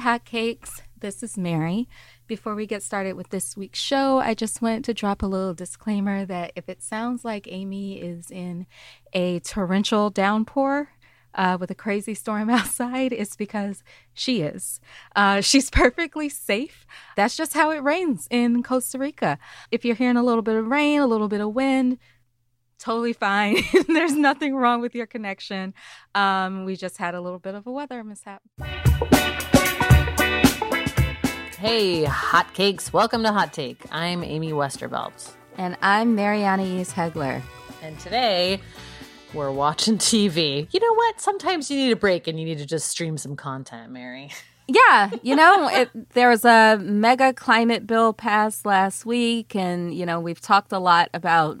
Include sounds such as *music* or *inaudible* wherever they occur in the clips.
Hey, hotcakes. This is Mary. Before we get started with this week's show, I just wanted to drop a little disclaimer that if it sounds like Amy is in a torrential downpour, uh, with a crazy storm *laughs* outside, it's because she is. Uh, she's perfectly safe. That's just how it rains in Costa Rica. If you're hearing a little bit of rain, a little bit of wind, totally fine. *laughs* There's nothing wrong with your connection. Um, we just had a little bit of a weather mishap. Hey, hotcakes. Welcome to Hot Take. I'm Amy Westervelt. And I'm Mary Annaïse Heglar. And today we're watching *laughs* TV. You know what? Sometimes you need a break and you need to just stream some content, Mary. *laughs* Yeah, you know, it, there was a mega climate bill passed last week, and, you know, we've talked a lot about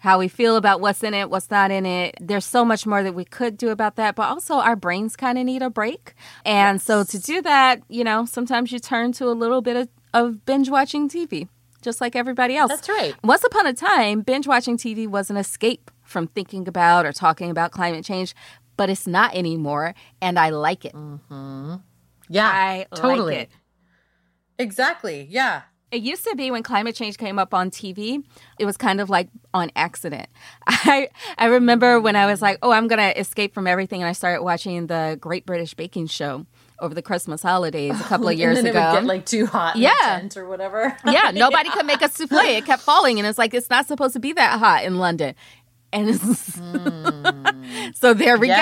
how we feel about what's in it, what's not in it. There's so much more that we could do about that, but also our brains kind of need a break. And yes. so to do that, you know, sometimes you turn to a little bit of, of binge watching TV, just like everybody else. That's right. Once upon a time, binge watching TV was an escape from thinking about or talking about climate change, but it's not anymore, and I like it. Mm-hmm. Yeah, I totally. Like exactly. Yeah. It used to be when climate change came up on TV, it was kind of like on accident. *laughs* I I remember when I was like, "Oh, I'm going to escape from everything," and I started watching the Great British Baking Show over the Christmas holidays a couple of *laughs* years and then ago. Get like too hot, yeah, or whatever. yeah, *laughs* nobody yeah. could make a souffle. It kept falling, and it's like it's not supposed to be that hot in London. And mm. so there we yes.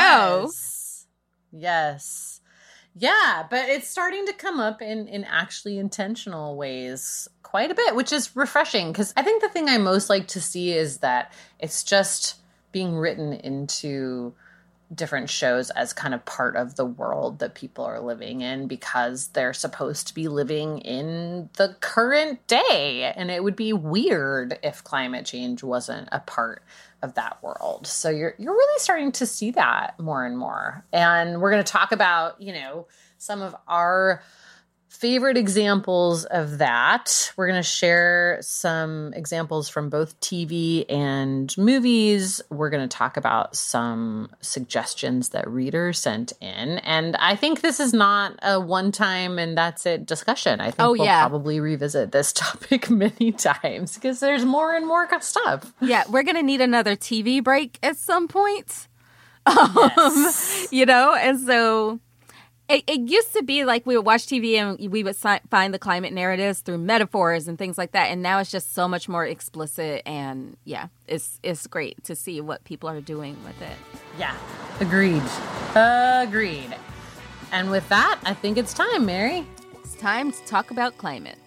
go. Yes. Yeah, but it's starting to come up in in actually intentional ways quite a bit, which is refreshing because I think the thing I most like to see is that it's just being written into different shows as kind of part of the world that people are living in because they're supposed to be living in the current day. And it would be weird if climate change wasn't a part of that world. So you're you're really starting to see that more and more. And we're going to talk about, you know, some of our favorite examples of that. We're going to share some examples from both TV and movies. We're going to talk about some suggestions that readers sent in. And I think this is not a one time and that's it discussion. I think oh, we'll yeah. probably revisit this *laughs* topic many times because there's more and more stuff. Yeah, we're going to need another TV break at some point. Yes. Um, *laughs* you know, and so it, it, used to be like we would watch TV and we would si- find the climate narratives through metaphors and things like that, and now it's just so much more explicit. And yeah, it's it's great to see what people are doing with it. Yeah, agreed, agreed. And with that, I think it's time, Mary. It's time to talk about climate.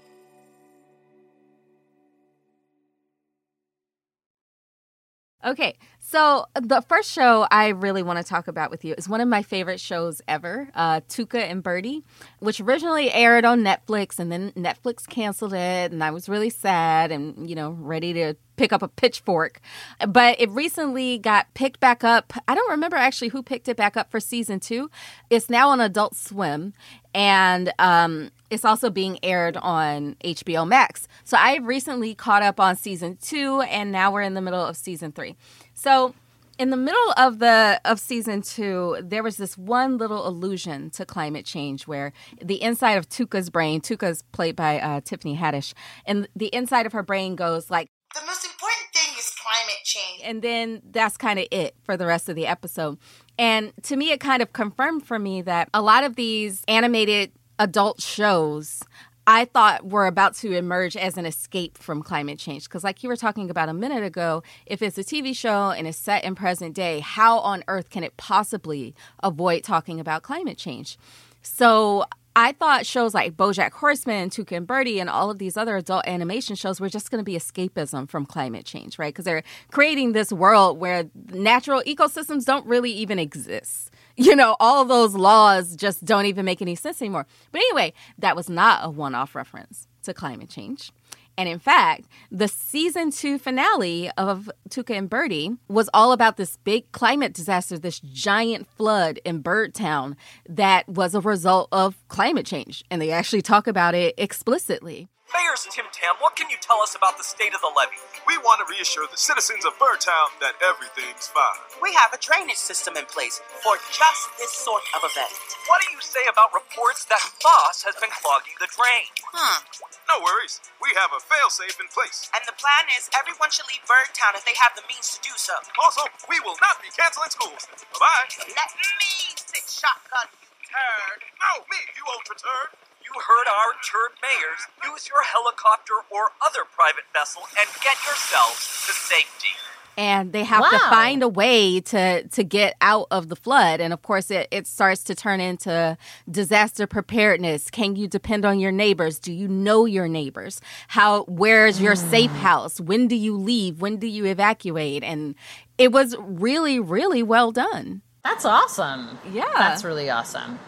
Okay, so the first show I really want to talk about with you is one of my favorite shows ever, uh, Tuca and Bertie, which originally aired on Netflix, and then Netflix canceled it, and I was really sad and you know ready to pick up a pitchfork. But it recently got picked back up. I don't remember actually who picked it back up for season two. It's now on Adult Swim, and um, it's also being aired on HBO Max. So I recently caught up on season two, and now we're in the middle of season three. So in the middle of the of season two, there was this one little allusion to climate change where the inside of Tuca's brain, Tuca's played by uh, Tiffany Haddish, and the inside of her brain goes like, "The most important thing is climate change," and then that's kind of it for the rest of the episode. And to me, it kind of confirmed for me that a lot of these animated adult shows I thought were about to emerge as an escape from climate change. Because, like you were talking about a minute ago, if it's a TV show and it's set in present day, how on earth can it possibly avoid talking about climate change? So, I thought shows like Bojack Horseman, Tuca and Bertie, and all of these other adult animation shows were just going to be escapism from climate change, right? Because they're creating this world where natural ecosystems don't really even exist. You know, all those laws just don't even make any sense anymore. But anyway, that was not a one off reference to climate change. And in fact, the season two finale of Tuca and Bertie was all about this big climate disaster, this giant flood in Birdtown that was a result of climate change. And they actually talk about it explicitly. Mayor's Tim Tam, what can you tell us about the state of the levee? We want to reassure the citizens of Birdtown that everything's fine. We have a drainage system in place for just this sort of event. What do you say about reports that Foss has been clogging the drain? Hmm. No worries. We have a failsafe in place. And the plan is everyone should leave Birdtown if they have the means to do so. Also, we will not be canceling schools. Bye-bye. Let me sit shotgun, you turd. No, me, you ultra turd. You heard our turd mayors. Use your helicopter or other private vessel and get yourselves to safety. and they have to find a way to to get out of the flood and of course it, it starts to turn into disaster preparedness can you depend on your neighbors do you know your neighbors how where's your hmm. safe house when do you leave when do you evacuate and it was really really well done That's awesome. Yeah. That's really awesome.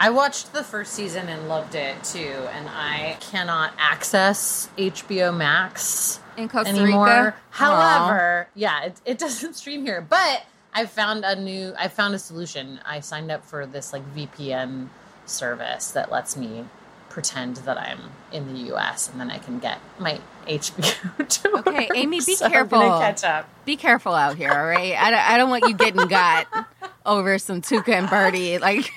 I watched the first season and loved it too, and I cannot access HBO Max In Costa anymore. Rica? However, yeah, it, it *laughs* doesn't stream here, but I found a new, I found a solution. I signed up for this like VPN service that lets me pretend that I'm in the US and then I can get my HBO *laughs* to Okay, work. Amy, be *laughs* So careful. catch up. be careful out here all right i don't, I don't want you getting got over some tuca and bertie like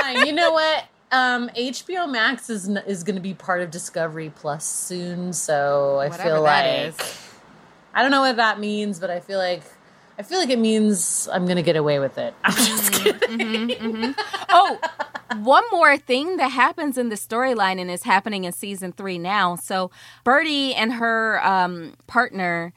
fine. You know what? Um, HBO Max is is going to be part of Discovery Plus soon, so I Whatever feel like. I don't know what that means, but I feel like I feel like it means I'm going to get away with it. *laughs* I'm just Mm-hmm. kidding. oh, one more thing that happens in the storyline and is happening in season three now. So Bertie and her um, partner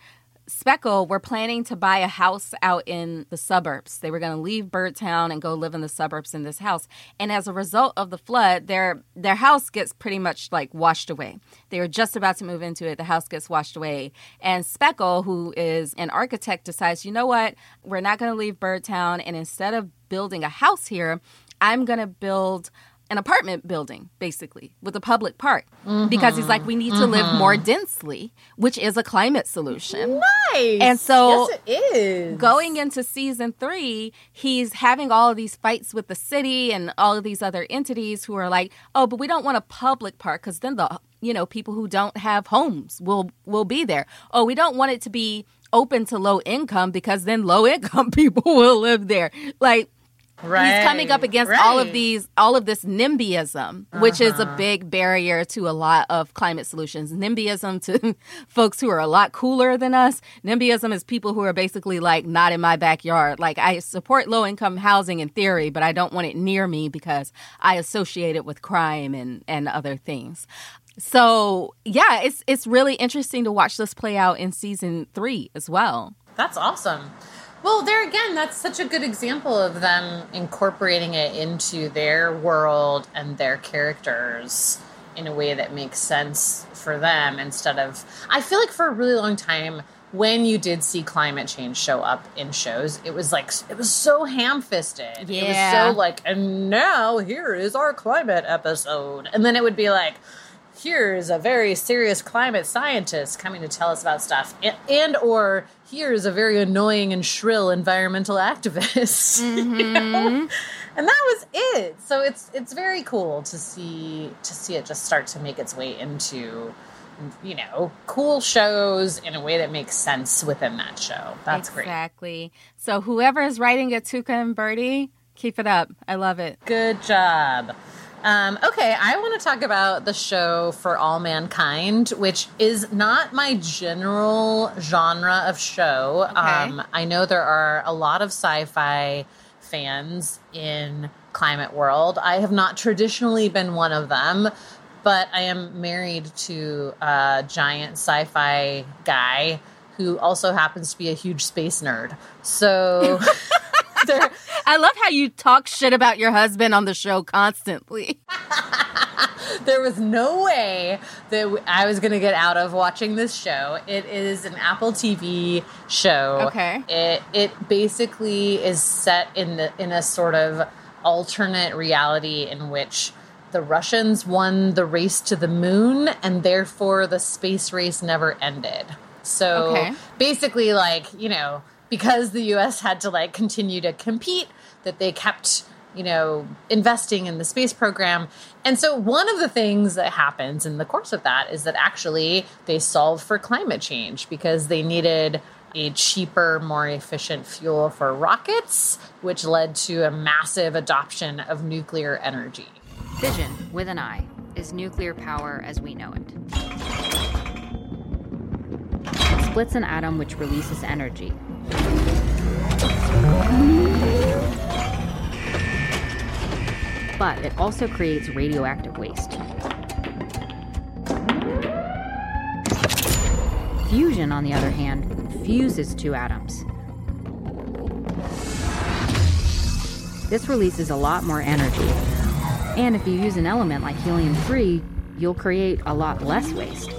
Speckle were planning to buy a house out in the suburbs. They were going to leave Birdtown and go live in the suburbs in this house. And as a result of the flood, their their house gets pretty much like washed away. They were just about to move into it. The house gets washed away. And Speckle, who is an architect, decides, you know what? We're not going to leave Birdtown. And instead of building a house here, I'm going to build an apartment building, basically, with a public park. Because he's like, we need to mm-hmm. live more mm-hmm. densely, which is a climate solution. nice. And so- yes, it is Going into season three, he's having all of these fights with the city and all of these other entities who are like, "Oh, but we don't want a public park because then the you know people who don't have homes will will be there. Oh, we don't want it to be open to low income because then low income *laughs* people will live there. Like Right. he's coming up against all of these all of this nimbyism which is a uh-huh. big barrier to a lot of climate solutions. Nimbyism to *laughs* folks who are a lot cooler than us. Nimbyism is people who are basically like not in my backyard. Like i support low income housing in theory but i don't want it near me because i associate it with crime and and other things. So yeah it's it's really interesting to watch this play out in season three as well. That's awesome. Well, there again, that's such a good example of them incorporating it into their world and their characters in a way that makes sense for them instead of. I feel like for a really long time, when you did see climate change show up in shows, it was like, it was so ham fisted. It was Yeah. so like, and now here is our climate episode. And then it would be like, here's a very serious climate scientist coming to tell us about stuff and, and or here's a very annoying and shrill environmental activist *laughs* you know? Mm-hmm. and that was it. So it's it's very cool to see to see it just start to make its way into you know cool shows in a way that makes sense within that show. That's great. Exactly. So whoever is writing it tuca and bertie keep it up. I love it. Good job. Um, okay, I want to talk about the show For All Mankind, which is not my general genre of show. Um, I know there are a lot of sci fi fans in Climate World. I have not traditionally been one of them, but I am married to a giant sci fi guy who also happens to be a huge space nerd. So. *laughs* I love how you talk shit about your husband on the show constantly. *laughs* there was no way that I was going to get out of watching this show. It is an Apple TV show. Okay. It it basically is set in the in a sort of alternate reality in which the Russians won the race to the moon and therefore the space race never ended. So Okay. basically like, you know, because the US had to like continue to compete that they kept you know, investing in the space program. And so, one of the things that happens in the course of that is that actually they solve for climate change because they needed a cheaper, more efficient fuel for rockets, which led to a massive adoption of nuclear energy. Fission, with an I, is nuclear power as we know it. It splits an atom which releases energy. But it also creates radioactive waste. Fusion, on the other hand, fuses two atoms. This releases a lot more energy. And if you use an element like helium 3, you'll create a lot less waste.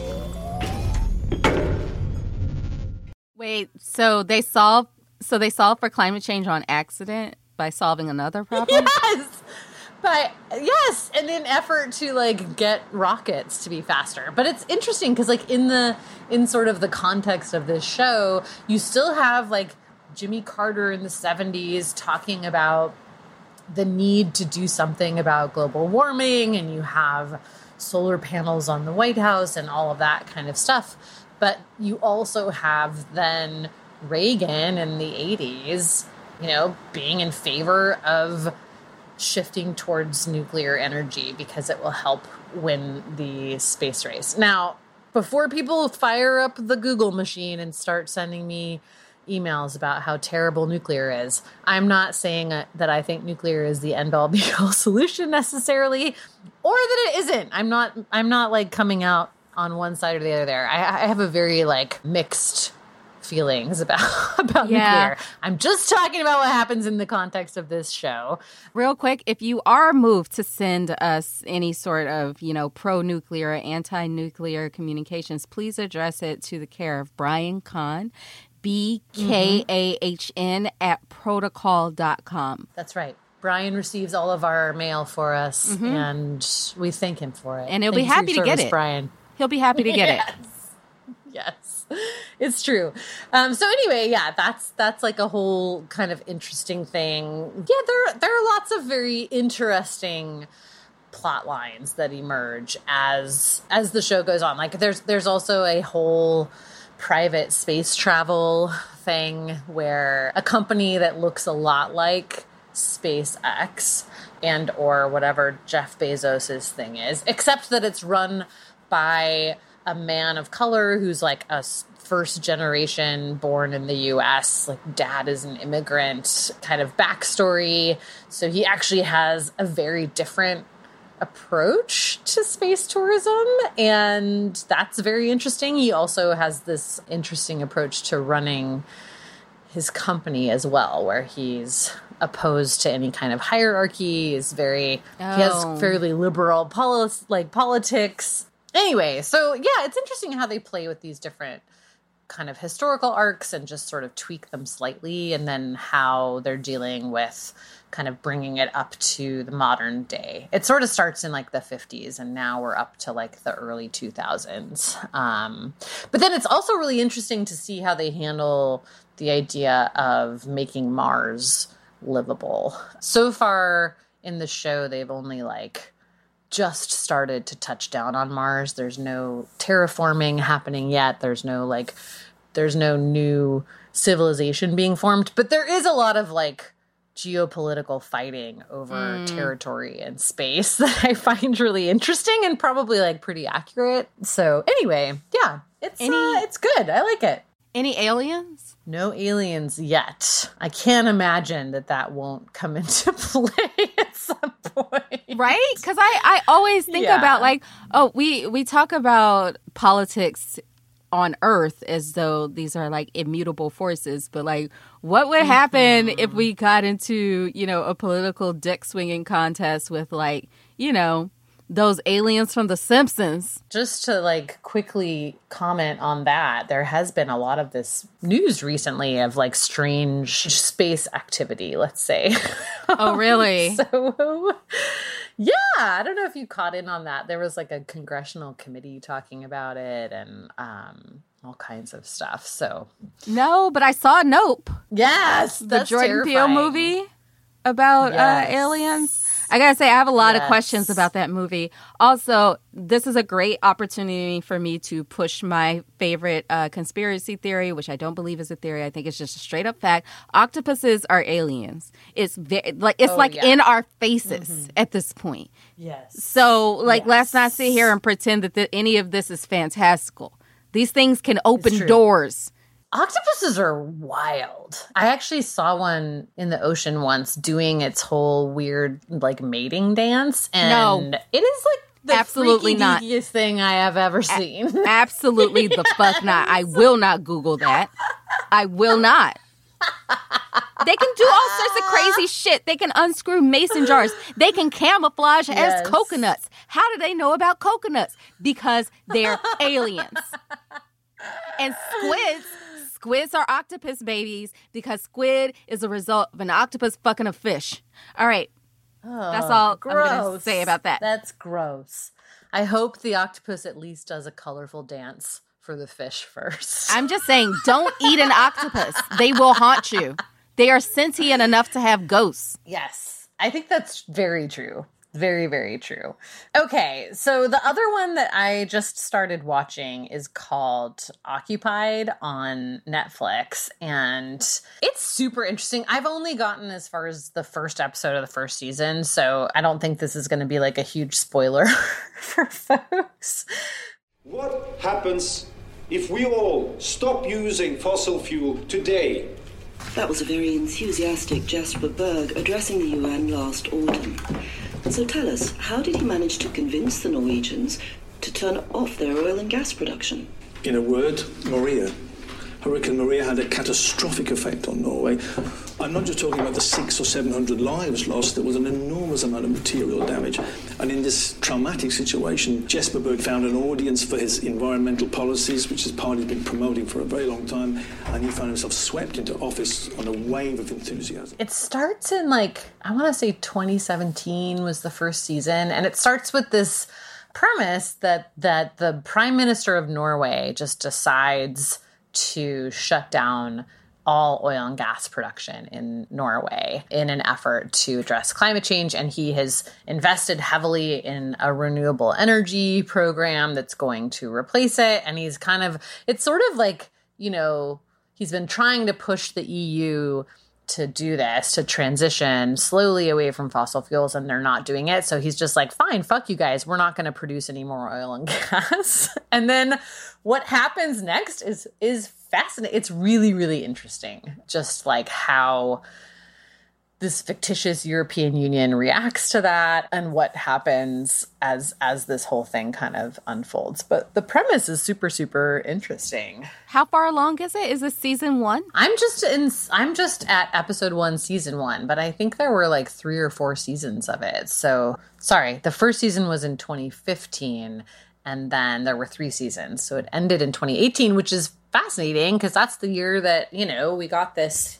Wait, so they solve so they solve for climate change on accident by solving another *laughs* problem? Yes. But yes, in an effort to like get rockets to be faster. But it's interesting because like in the in sort of the context of this show, you still have like Jimmy Carter in the 70s talking about the need to do something about global warming and you have solar panels on the White House and all of that kind of stuff. But you also have then Reagan in the 80s, you know, being in favor of shifting towards nuclear energy because it will help win the space race. Now, before people fire up the Google machine and start sending me emails about how terrible nuclear is, I'm not saying uh, that I think nuclear is the end all be all *laughs* solution necessarily or that it isn't. I'm not I'm not like coming out on one side or the other there. I, I have a very like mixed feelings about *laughs* about Yeah. nuclear. I'm just talking about what happens in the context of this show. Real quick, if you are moved to send us any sort of, you know, pro nuclear anti nuclear communications, please address it to the care of Brian Kahn, B K A H N, at protocol.com. That's right. Brian receives all of our mail for us, and we thank him for it. Mm-hmm. And he'll be Thanks happy to get it. Brian. He'll be happy to get it. *laughs* Yes, it's true. Um, so anyway, yeah, that's that's like a whole kind of interesting thing. Yeah, there there are lots of very interesting plot lines that emerge as as the show goes on. Like there's there's also a whole private space travel thing where a company that looks a lot like SpaceX and or whatever Jeff Bezos's thing is, except that it's run by a man of color who's like a first generation born in the US, like dad is an immigrant kind of backstory. So he actually has a very different approach to space tourism and that's very interesting. He also has this interesting approach to running his company as well where he's opposed to any kind of hierarchy is very he Oh. has fairly liberal poli- like politics anyway so yeah it's interesting how they play with these different kind of historical arcs and just sort of tweak them slightly and then how they're dealing with kind of bringing it up to the modern day. It sort of starts in like the 50s and now we're up to like the early 2000s um, but then it's also really interesting to see how they handle the idea of making mars livable. So far in the show they've only like just started to touch down on Mars. There's no terraforming happening yet. There's no like there's no new civilization being formed, but there is a lot of like geopolitical fighting over territory and space *laughs* that I find really interesting and probably like pretty accurate. So anyway, yeah, it's Any- uh, it's good. I like it. Any aliens? No aliens yet. I can't imagine that that won't come *laughs* into play at some point. right because I, I always think Yeah. about like oh we we talk about politics on earth as though these are like immutable forces but like what would mm-hmm. happen if we got into you know a political dick swinging contest with like you know those aliens from The Simpsons. Just to like quickly comment on that, there has been a lot of this news recently of like strange space activity, let's say. Oh, *laughs* really? so, yeah, I don't know if you caught in on that. There was like a congressional committee talking about it and um, all kinds of stuff. So, no, but I saw Nope, yes, the Jordan Peele movie about Yes. uh, aliens. I gotta say, I have a lot of questions about that movie. Also, this is a great opportunity for me to push my favorite uh, conspiracy theory, which I don't believe is a theory. I think it's just a straight up fact. Octopuses are aliens. It's very like it's Oh, like yeah. Mm-hmm. in our faces at this point. Yes. So, like, let's not sit here and pretend that th- any of this is fantastical. These things can open doors. Octopuses are wild. I actually saw one in the ocean once doing its whole weird like mating dance, and No. it is like the Absolutely not. deakiest thing I have ever seen. *laughs* Absolutely the fuck not. I will not Google that. I will not. They can do all sorts of crazy *laughs* shit. They can unscrew mason jars. They can camouflage Yes. as coconuts. How do they know about coconuts? Because they're *laughs* aliens. And squids, squids are octopus babies because squid is a result of an octopus fucking a fish. All right. That's oh, all I'm going to say about that. That's gross. I hope the octopus at least does a colorful dance for the fish first. I'm just *laughs* saying, don't eat an octopus. They will haunt you. They are sentient enough to have ghosts. Yes, I think that's very true. Very, very true. Okay, so the other one that I just started watching is called Occupied on Netflix, and it's super interesting. I've only gotten as far as the first episode of the first season, so I don't think this is going to be like a huge spoiler *laughs* for folks. What happens if we all stop using fossil fuel today? That was a very enthusiastic Jesper Berg addressing the UN last autumn. So tell us, how did he manage to convince the Norwegians to turn off their oil and gas production? In a word, Maria. Hurricane Maria had a catastrophic effect on Norway. I'm not just talking about the six or seven hundred lives lost, there was an enormous amount of material damage. And in this traumatic situation, Jesper Berg found an audience for his environmental policies, which his party's been promoting for a very long time, and he found himself swept into office on a wave of enthusiasm. It starts in like I want to say 2017 was the first season and it starts with this premise that that the prime minister of Norway just decides to shut down all oil and gas production in Norway in an effort to address climate change. And he has invested heavily in a renewable energy program that's going to replace it. And he's kind of, it's sort of like, you know, he's been trying to push the EU to do this, to transition slowly away from fossil fuels, and they're not doing it. So he's just like, fine, fuck you guys. We're not going to produce any more oil and *laughs* gas. and then what happens next is is fascinating. It's really, really interesting. Just like how this fictitious European Union reacts to that and what happens as as this whole thing kind of unfolds. But the premise is super super interesting. How far along is it? Is this season one? I'm just in I'm just at episode 1 season 1, but I think there were like 3 or 4 seasons of it. So, sorry, the first season was in 2015 and then there were 3 seasons. So it ended in 2018, which is fascinating because that's the year that, you know, we got this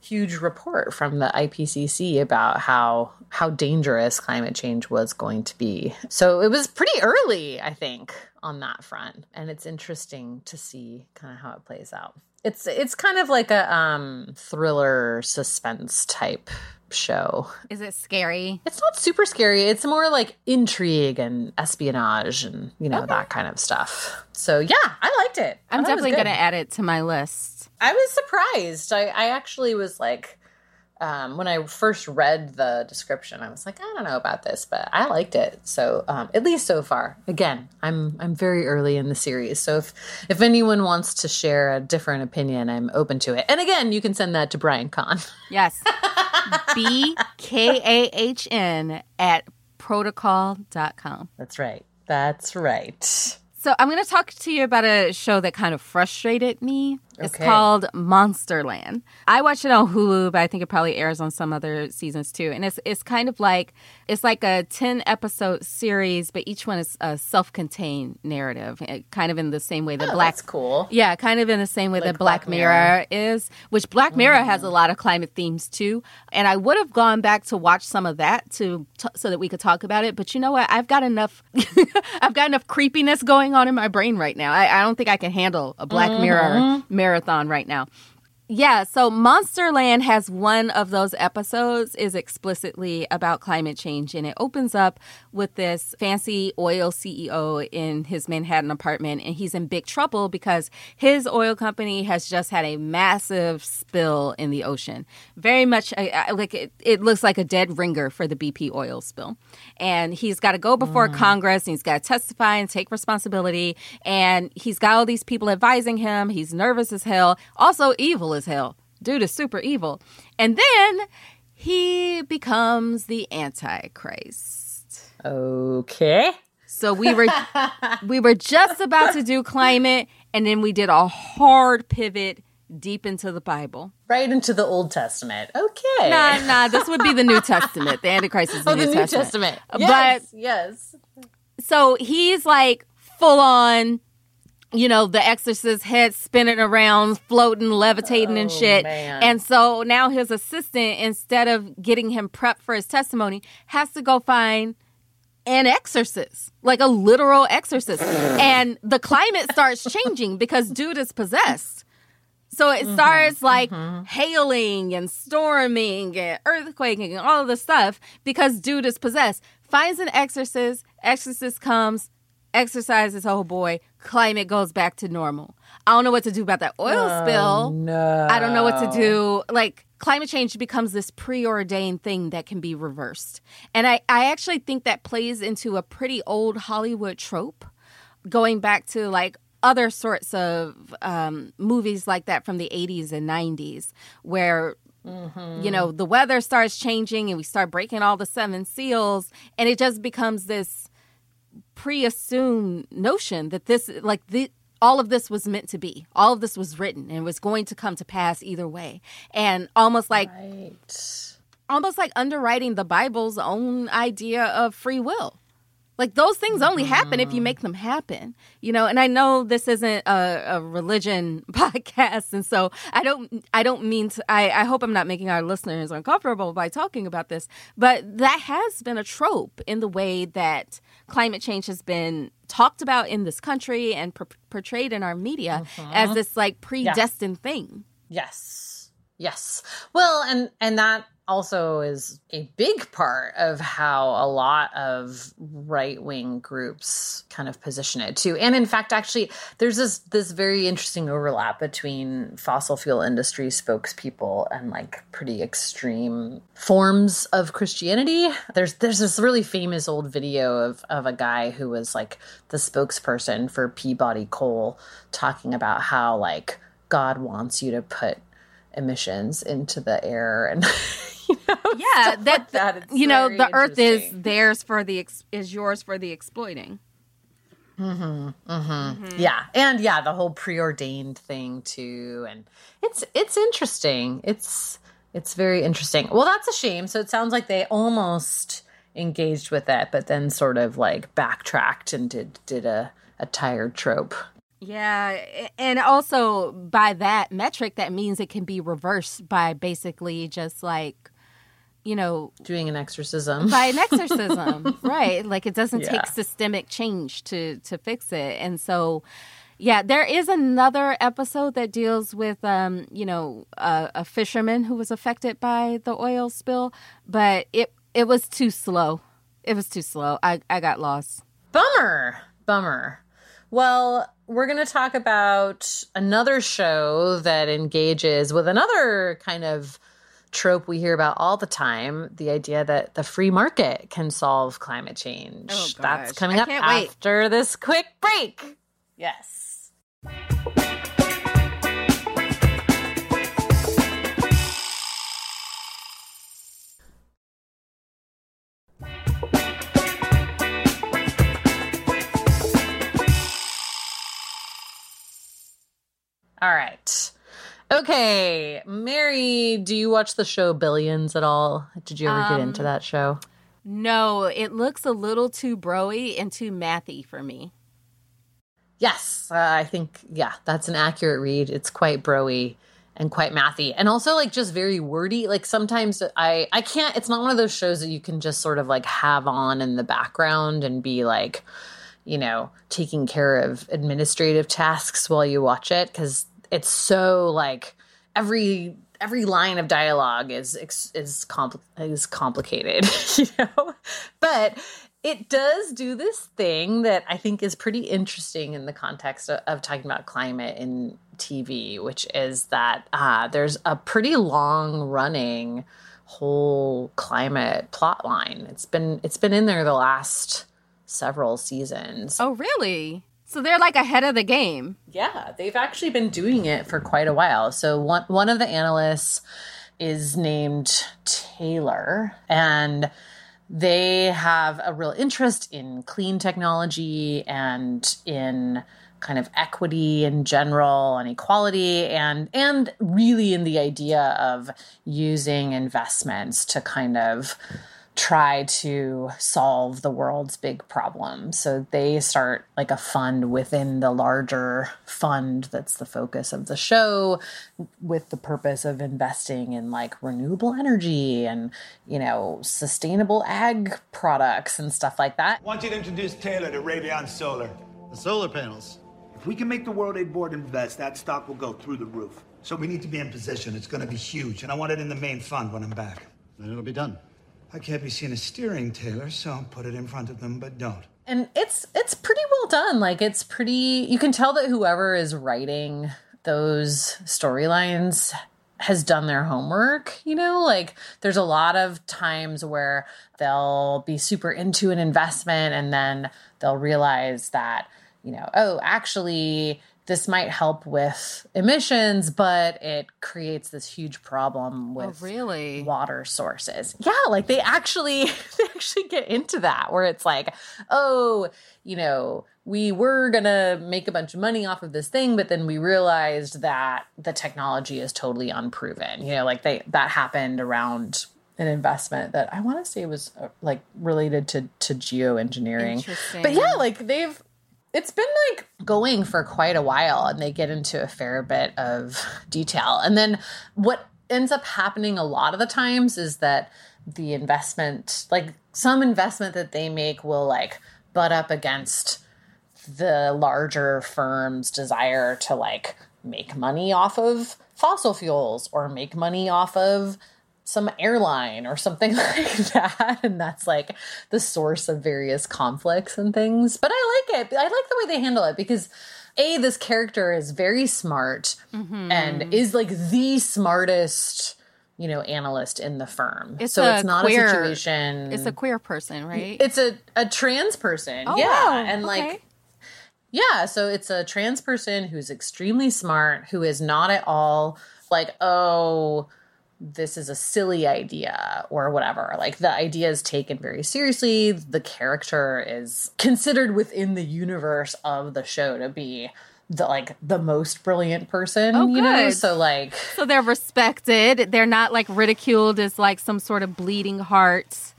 huge report from the IPCC about how how dangerous climate change was going to be. So it was pretty early, I think, on that front, and it's interesting to see kind of how it plays out. It's it's kind of like a um thriller suspense type show. Is it scary? It's not super scary. It's more like intrigue and espionage and, you know, that kind of stuff. So, yeah, I liked it. I'm thought it was definitely going to add it to my list. I was surprised. I, I actually was like, um, when I first read the description, I was like, I don't know about this, but I liked it. So um, at least so far. Again, I'm I'm very early in the series, so if if anyone wants to share a different opinion, I'm open to it. And again, you can send that to Brian Kahn. Yes. *laughs* B K A H N at protocol.com. That's right. That's right. So I'm going to talk to you about a show that kind of frustrated me. It's Okay. called Monsterland. I watched it on Hulu, but I think it probably airs on some other seasons too. And it's it's kind of like it's like a ten episode series, but each one is a self contained narrative, eh, kind of in the same way that Oh, Black that's cool. Yeah, kind of in the same way Like that Black, Black Mirror. Mirror. is, which Black Mirror has a lot of climate themes too. And I would have gone back to watch some of that to t- so that we could talk about it. But you know what? I've got enough. *laughs* I've got enough creepiness going on in my brain right now. I, I don't think I can handle a Black Mirror marathon right now. Yeah, so Monsterland has one of those episodes is explicitly about climate change and it opens up with this fancy oil CEO in his Manhattan apartment and he's in big trouble because his oil company has just had a massive spill in the ocean. Very much like it, it looks like a dead ringer for the BP oil spill. And he's got to go before mm. Congress and he's got to testify and take responsibility and he's got all these people advising him. He's nervous as hell, also evil as hell. Dude is super evil. And then he becomes the Antichrist. Okay. So we were *laughs* we were just about to do climate and then we did a hard pivot deep into the Bible. Right into the Old Testament. Okay. Nah, nah, this would be the New *laughs* Testament. The Antichrist is the, Oh, New, the New Testament. Testament. Yes, yes. So he's like full on you know, the exorcist head spinning around, floating, levitating, and Oh, shit. man. And so now his assistant, instead of getting him prepped for his testimony, has to go find an exorcist, like a literal exorcist. *sighs* and the climate starts changing because dude is possessed. So it mm-hmm, starts like mm-hmm. hailing and storming and earthquaking and all of this stuff because dude is possessed. Finds an exorcist, exorcist comes, exorcises oh boy, climate goes back to normal. I don't know what to do about that oil spill. No. I don't know what to do. Like climate change becomes this preordained thing that can be reversed. And I, I actually think that plays into a pretty old Hollywood trope going back to like other sorts of um, movies like that from the 80s and 90s where you know the weather starts changing and we start breaking all the seven seals and it just becomes this pre-assumed notion that this like the all of this was meant to be. All of this was written and was going to come to pass either way. And almost like Right. almost like underwriting the bible's own idea of free will like those things only happen if you mm. make them happen you know? And i know this isn't a, a religion *laughs* podcast and so i don't i don't mean to I, I hope i'm not making our listeners uncomfortable by talking about this but that has been a trope in the way that climate change has been talked about in this country and per- portrayed in our media mm-hmm. as this like predestined thing. Yes. Yes. Well, and and that also is a big part of how a lot of right-wing groups kind of position it too. And in fact, actually, there's this this very interesting overlap between fossil fuel industry spokespeople and like pretty extreme forms of Christianity. There's there's this really famous old video of of a guy who was like the spokesperson for Peabody Coal talking about how like God wants you to put emissions into the air and *laughs* *laughs* you know, yeah stuff that, like that. You know the earth is theirs for the ex- is yours for the exploiting Hmm. Hmm. yeah and yeah the whole preordained thing too and it's it's interesting it's it's very interesting well that's a shame so it sounds like they almost engaged with it, but then sort of like backtracked and did did a a tired trope Yeah, and also by that metric, that means it can be reversed by basically just like, you know, doing an exorcism by an *laughs* exorcism, right? Like it doesn't Yeah. take systemic change to to fix it, and so. Yeah, there is another episode that deals with, um, you know, a, a fisherman who was affected by the oil spill, but it it was too slow. It was too slow. I, I got lost. Bummer. Bummer. Well, we're going to talk about another show that engages with another kind of trope we hear about all the time the idea that the free market can solve climate change. Oh, That's coming up can't wait. after this quick break. Yes. All right. Okay, Mary, do you watch the show Billions at all? Did you ever get Um, into that show? No, it looks a little too broy and too mathy for me. Yes, uh, I think yeah, that's an accurate read. It's quite broy and quite mathy, and also like just very wordy. Like sometimes I I can't. It's not one of those shows that you can just sort of like have on in the background and be like, you know, taking care of administrative tasks while you watch it because it's so like every every line of dialogue is is compl- is complicated, *laughs* you know. But it does do this thing that I think is pretty interesting in the context of, of talking about climate in TV, which is that uh, there's a pretty long running whole climate plot line. It's been it's been in there the last several seasons. Oh, really? So they're like ahead of the game. Yeah, they've actually been doing it for quite a while. So one one of the analysts is named Taylor and they have a real interest in clean technology and in kind of equity in general and equality and and really in the idea of using investments to kind of try to solve the world's big problems. So they start like a fund within the larger fund that's the focus of the show with the purpose of investing in like renewable energy and, you know, sustainable ag products and stuff like that. I want you to introduce Taylor to Raytheon Solar. The solar panels. If we can make the World Aid Board invest, that stock will go through the roof. So we need to be in position. It's going to be huge, and I want it in the main fund when I'm back. Then it'll be done. I can't be seen as steering Taylor, so put it in front of them, but don't. and it's it's pretty well done like it's pretty you can tell that whoever is writing those storylines has done their homework you know like there's a lot of times where they'll be super into an investment and then they'll realize that you know oh actually this might help with emissions but it creates this huge problem with Oh, really? water sources. Yeah, like they actually *laughs* they actually get into that where it's like, oh, you know, we were going to make a bunch of money off of this thing, but then we realized that the technology is totally unproven. You know, like they that happened around an investment that I want to say was uh, like related to to geoengineering. But yeah, like they've it's been like going for quite a while and they get into a fair bit of detail. And then what ends up happening a lot of the times is that the investment, like some investment that they make will like butt up against the larger firm's desire to like make money off of fossil fuels or make money off of some airline or something *laughs* like that and that's like the source of various conflicts and things but i like it i like the way they handle it because a this character is very smart Mm-hmm. and is like the smartest you know analyst in the firm It's so it's not queer- a situation It's a queer person, right? it's a, a trans person Oh, yeah wow. and Okay. like yeah, so it's a trans person who's extremely smart, who is not at all like, oh, this is a silly idea or whatever. Like the idea is taken very seriously. The character is considered within the universe of the show to be the like the most brilliant person. Oh, you know? good. So like so they're respected. They're not like ridiculed as like some sort of bleeding heart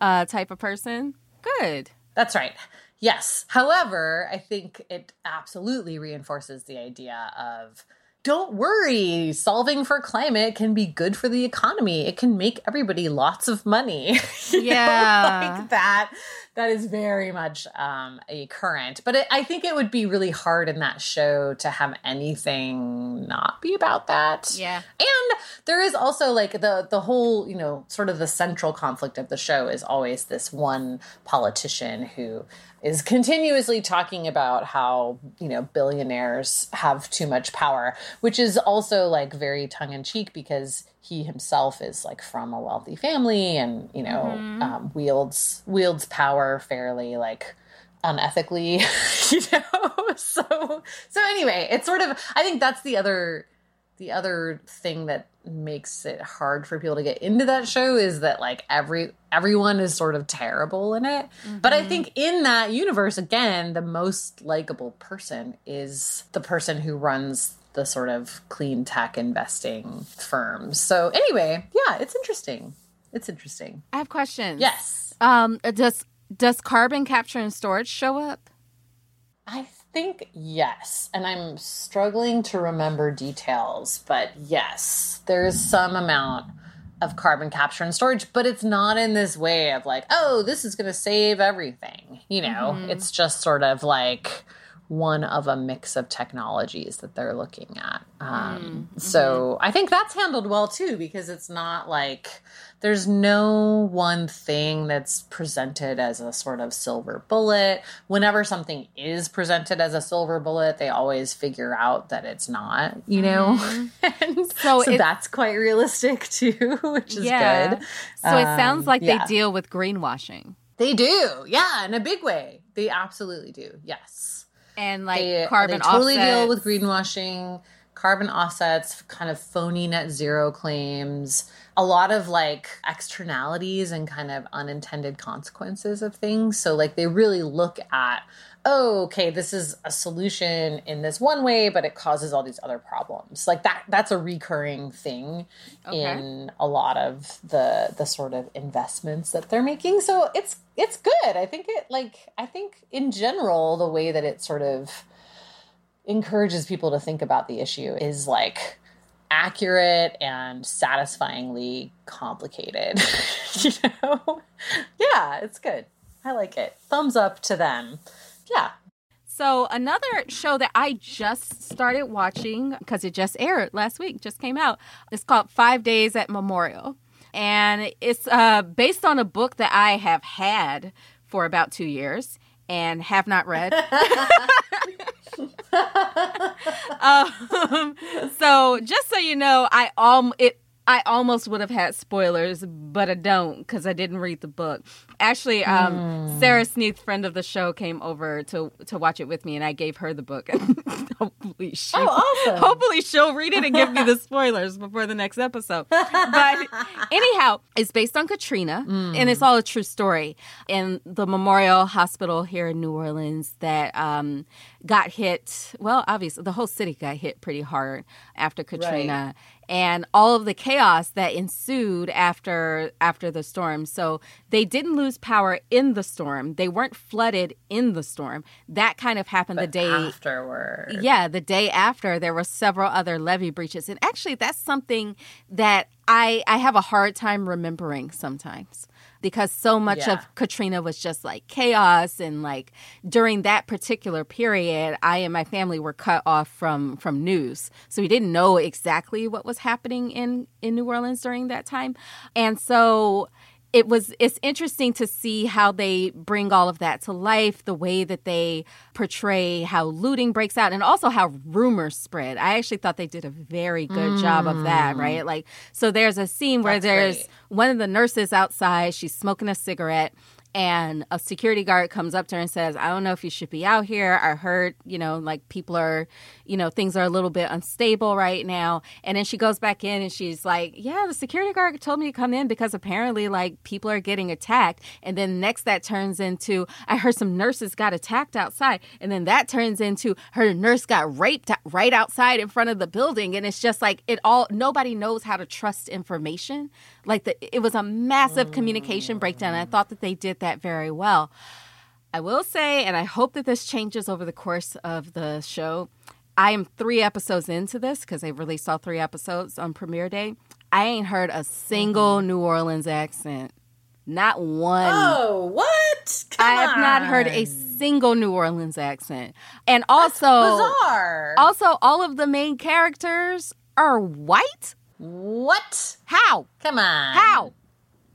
uh, type of person. Good. That's right. Yes. However, I think it absolutely reinforces the idea of don't worry, solving for climate can be good for the economy. It can make everybody lots of money. *laughs* Know, Yeah. like that. That is very much um, a current. But it, I think it would be really hard in that show to have anything not be about that. Yeah. And there is also like the the whole, you know, sort of the central conflict of the show is always this one politician who is continuously talking about how, you know, billionaires have too much power, which is also like very tongue in cheek because he himself is like from a wealthy family and, you know, Mhm. um, wields wields power fairly like unethically, *laughs* you know. So so anyway, it's sort of I think that's the other the other thing that makes it hard for people to get into that show is that like every everyone is sort of terrible in it. But I think in that universe again, the most likable person is the person who runs the sort of clean tech investing firms. So anyway, yeah, it's interesting. It's interesting. I have questions. Yes. Um, does does carbon capture and storage show up? I think yes. And I'm struggling to remember details, but yes, there's some amount of carbon capture and storage, but it's not in this way of like, oh, this is going to save everything. You know, Mhm. it's just sort of like one of a mix of technologies that they're looking at. Um, So I think that's handled well too, because it's not like there's no one thing that's presented as a sort of silver bullet. Whenever something is presented as a silver bullet, they always figure out that it's not, you know? *laughs* And So so that's quite realistic *laughs* too, which is yeah. good. So it sounds Um, like yeah. they deal with greenwashing They do, yeah, in a big way. They absolutely do. Yes, and like they, carbon they totally deal with greenwashing, carbon offsets, kind of phony net zero claims, a lot of like externalities and kind of unintended consequences of things. So like they really look at. Oh, okay, this is a solution in this one way, but it causes all these other problems. Like that that's a recurring thing Okay. in a lot of the the sort of investments that they're making. So it's it's good. I think it like I think in general the way that it sort of encourages people to think about the issue is like accurate and satisfyingly complicated. *laughs* you know? Yeah, it's good. I like it. Thumbs up to them. Yeah. So another show that I just started watching because it just aired last week, just came out. It's called Five Days at Memorial, and it's uh, based on a book that I have had for about two years and have not read. *laughs* *laughs* um, so just so you know, I um it I almost would have had spoilers, but I don't because I didn't read the book. Actually, um, Sara Sneath, friend of the show, came over to to watch it with me, and I gave her the book. *laughs* hopefully, she Oh, awesome. hopefully she'll read it and give me the *laughs* spoilers before the next episode. *laughs* But anyhow, it's based on Katrina, and it's all a true story. And the Memorial Hospital here in New Orleans that um, got hit. Well, obviously, the whole city got hit pretty hard after Katrina and all of the chaos that ensued after after the storm. So they didn't lose power in the storm. They weren't flooded in the storm. That kind of happened the day afterward. Yeah, the day after there were several other levee breaches. And actually that's something that I I have a hard time remembering sometimes because so much Yeah. of Katrina was just like chaos and like during that particular period I and my family were cut off from from news. So we didn't know exactly what was happening in in New Orleans during that time. And so it was it's interesting to see how they bring all of that to life the way that they portray how looting breaks out and also how rumors spread i actually thought they did a very good job of that Mm. right like so there's a scene where That's there's great. one of the nurses outside she's smoking a cigarette and a security guard comes up to her and says i don't know if you should be out here. I heard you know like people are you know things are a little bit unstable right now. And then she goes back in and she's like yeah the security guard told me to come in because apparently like people are getting attacked. And then next that turns into i heard some nurses got attacked outside. And then that turns into her nurse got raped right outside in front of the building. And it's just like it all nobody knows how to trust information. Like the it was a massive communication breakdown. I thought that they did that very well I will say, and I hope that this changes over the course of the show. I am three episodes into this because they released all three episodes on premiere day. I ain't heard a single mm-hmm. New Orleans accent. Not one. Oh, what? I have not heard a single New Orleans accent. And also bizarre. Also, all of the main characters are white? What? How? Come on. How?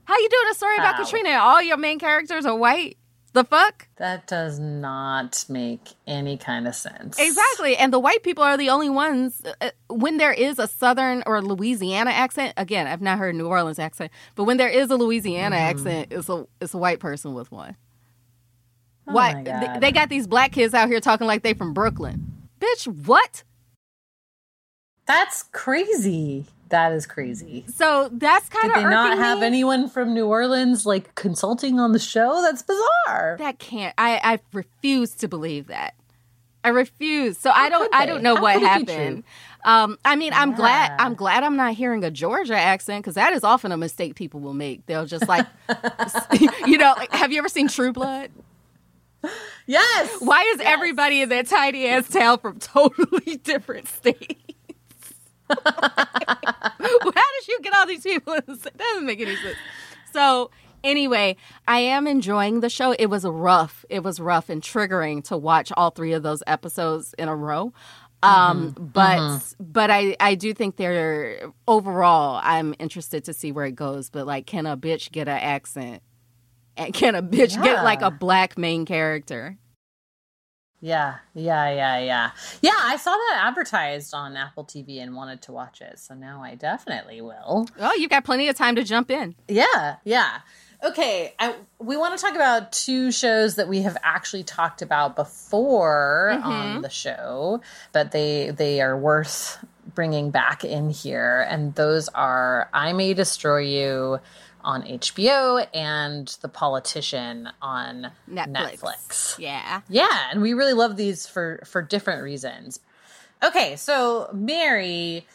How you doing a story about How? Katrina all your main characters are white? The fuck? That does not make any kind of sense. Exactly. And the white people are the only ones uh, when there is a southern or Louisiana accent. Again, I've not heard a New Orleans accent, but when there is a Louisiana Mm-hmm. accent, it's a it's a white person with one. Oh Why they got these black kids out here talking like they from Brooklyn. Bitch, what? That's crazy. That is crazy. So that's kind Did of they not have anyone from New Orleans like consulting on the show? That's bizarre. That can't. I I refuse to believe that. I refuse. So I don't. I don't know How what could it be happened. Um, I mean, I'm glad. I'm glad I'm not hearing a Georgia accent because that is often a mistake people will make. They'll just like, *laughs* *laughs* you know, like, have you ever seen True Blood? Yes. Why is everybody in that tiny ass town from totally *laughs* different states? How did you get all these people? In the, that doesn't make any sense. So anyway, I am enjoying the show. It was rough. It was rough and triggering to watch all three of those episodes in a row. Um, but mhm. but I I do think they're overall. I'm interested to see where it goes. But like, can a bitch get an accent? And can a bitch get like a black main character? Yeah, yeah, yeah, yeah. Yeah, I saw that advertised on Apple TV and wanted to watch it. So now I definitely will. Oh, you've got plenty of time to jump in. Yeah, yeah. Okay, I, we want to talk about two shows that we have actually talked about before Mhm. on the show, but they they are worth bringing back in here, and those are "I May Destroy You" on HBO and "The Politician" on Netflix. Netflix. Yeah. Yeah, and we really love these for for different reasons. Okay, so Mary,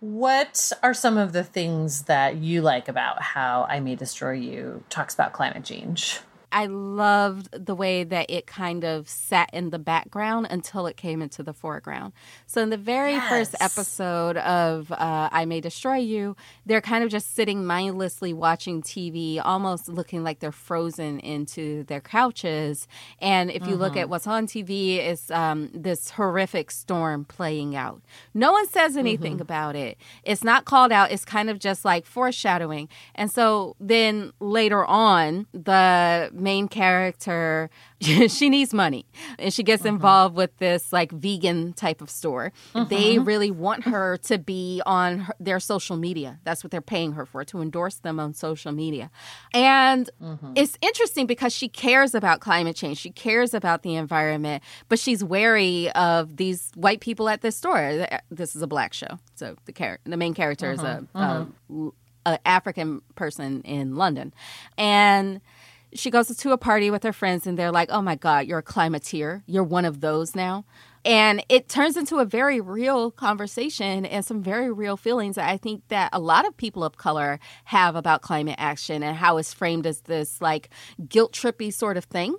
what are some of the things that you like about how I May Destroy You talks about climate change? I loved the way that it kind of sat in the background until it came into the foreground. So, in the very first episode of uh, I May Destroy You, they're kind of just sitting mindlessly watching TV, almost looking like they're frozen into their couches. And if you look at what's on TV, it's um, this horrific storm playing out. No one says anything Mhm. about it. It's not called out. It's kind of just like foreshadowing. And so then later on, the main character, *laughs* she needs money and she gets uh-huh. involved with this like vegan type of store. They Mhm. really want her to be on her, their social media. That's what they're paying her for, to endorse them on social media. And mm-hmm. it's interesting because she cares about climate change. She cares about the environment, but she's wary of these white people at this store. This is a black show. So the char- the main character is uh-huh. a, a, a African person in London. And she goes to a party with her friends and they're like, "Oh my god, you're a climateer. You're one of those now." And it turns into a very real conversation and some very real feelings that I think that a lot of people of color have about climate action and how it's framed as this like guilt trippy sort of thing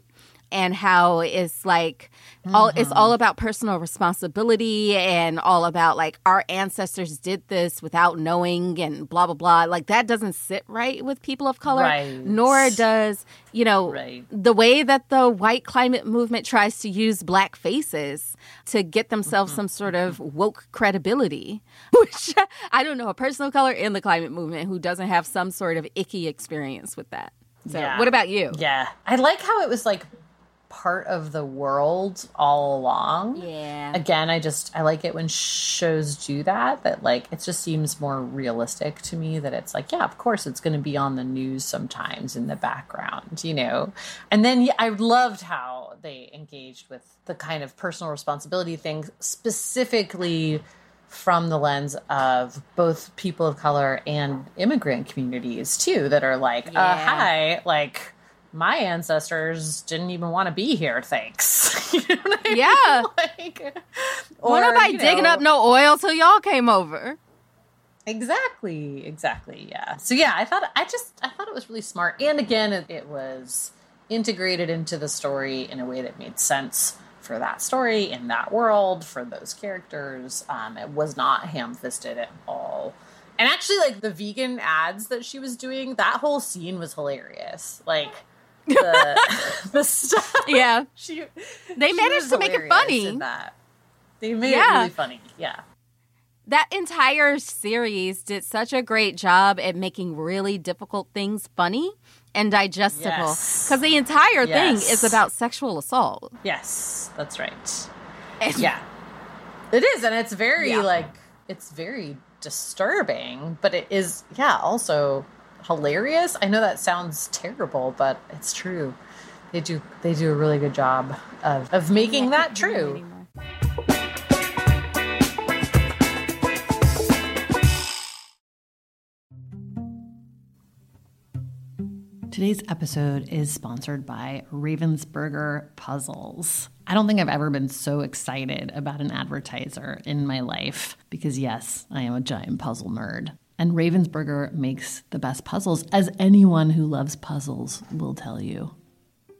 and how it's like all it's mm-hmm. all about personal responsibility and all about like our ancestors did this without knowing and blah blah blah. Like that doesn't sit right with people of color Right. nor does you know Right. the way that the white climate movement tries to use black faces to get themselves mm-hmm. some sort of mm-hmm. woke credibility *laughs* which i don't know a person of color in the climate movement who doesn't have some sort of icky experience with that. So Yeah. what about you? Yeah, I like how it was like part of the world all along. Yeah. Again, I just I like it when shows do that. That like it just seems more realistic to me. That it's like yeah, of course it's going to be on the news sometimes in the background, you know. And then yeah, I loved how they engaged with the kind of personal responsibility thing specifically from the lens of both people of color and immigrant communities too that are like uh, hi like my ancestors didn't even want to be here thanks *laughs* You know what I mean? *laughs* Like, Or nobody you digging know- up no oil till y'all came over. Exactly, exactly. Yeah. So yeah, I thought I just I thought it was really smart, and again, it, it was integrated into the story in a way that made sense for that story in that world for those characters. Um, it was not ham fisted at all. And actually, like the vegan ads that she was doing, that whole scene was hilarious. Like the *laughs* the stuff. Yeah. She They she managed to make it funny. that. They made Yeah. it really funny. Yeah. That entire series did such a great job at making really difficult things funny and digestible. Yes. Because the entire thing is about sexual assault. Yes, that's right. And- yeah it is and it's very Yeah. like it's very disturbing but it is yeah also hilarious i know that sounds terrible but it's true they do they do a really good job of of making that true Today's episode is sponsored by Ravensburger Puzzles. I don't think I've ever been so excited about an advertiser in my life because, yes, I am a giant puzzle nerd. And Ravensburger makes the best puzzles, as anyone who loves puzzles will tell you.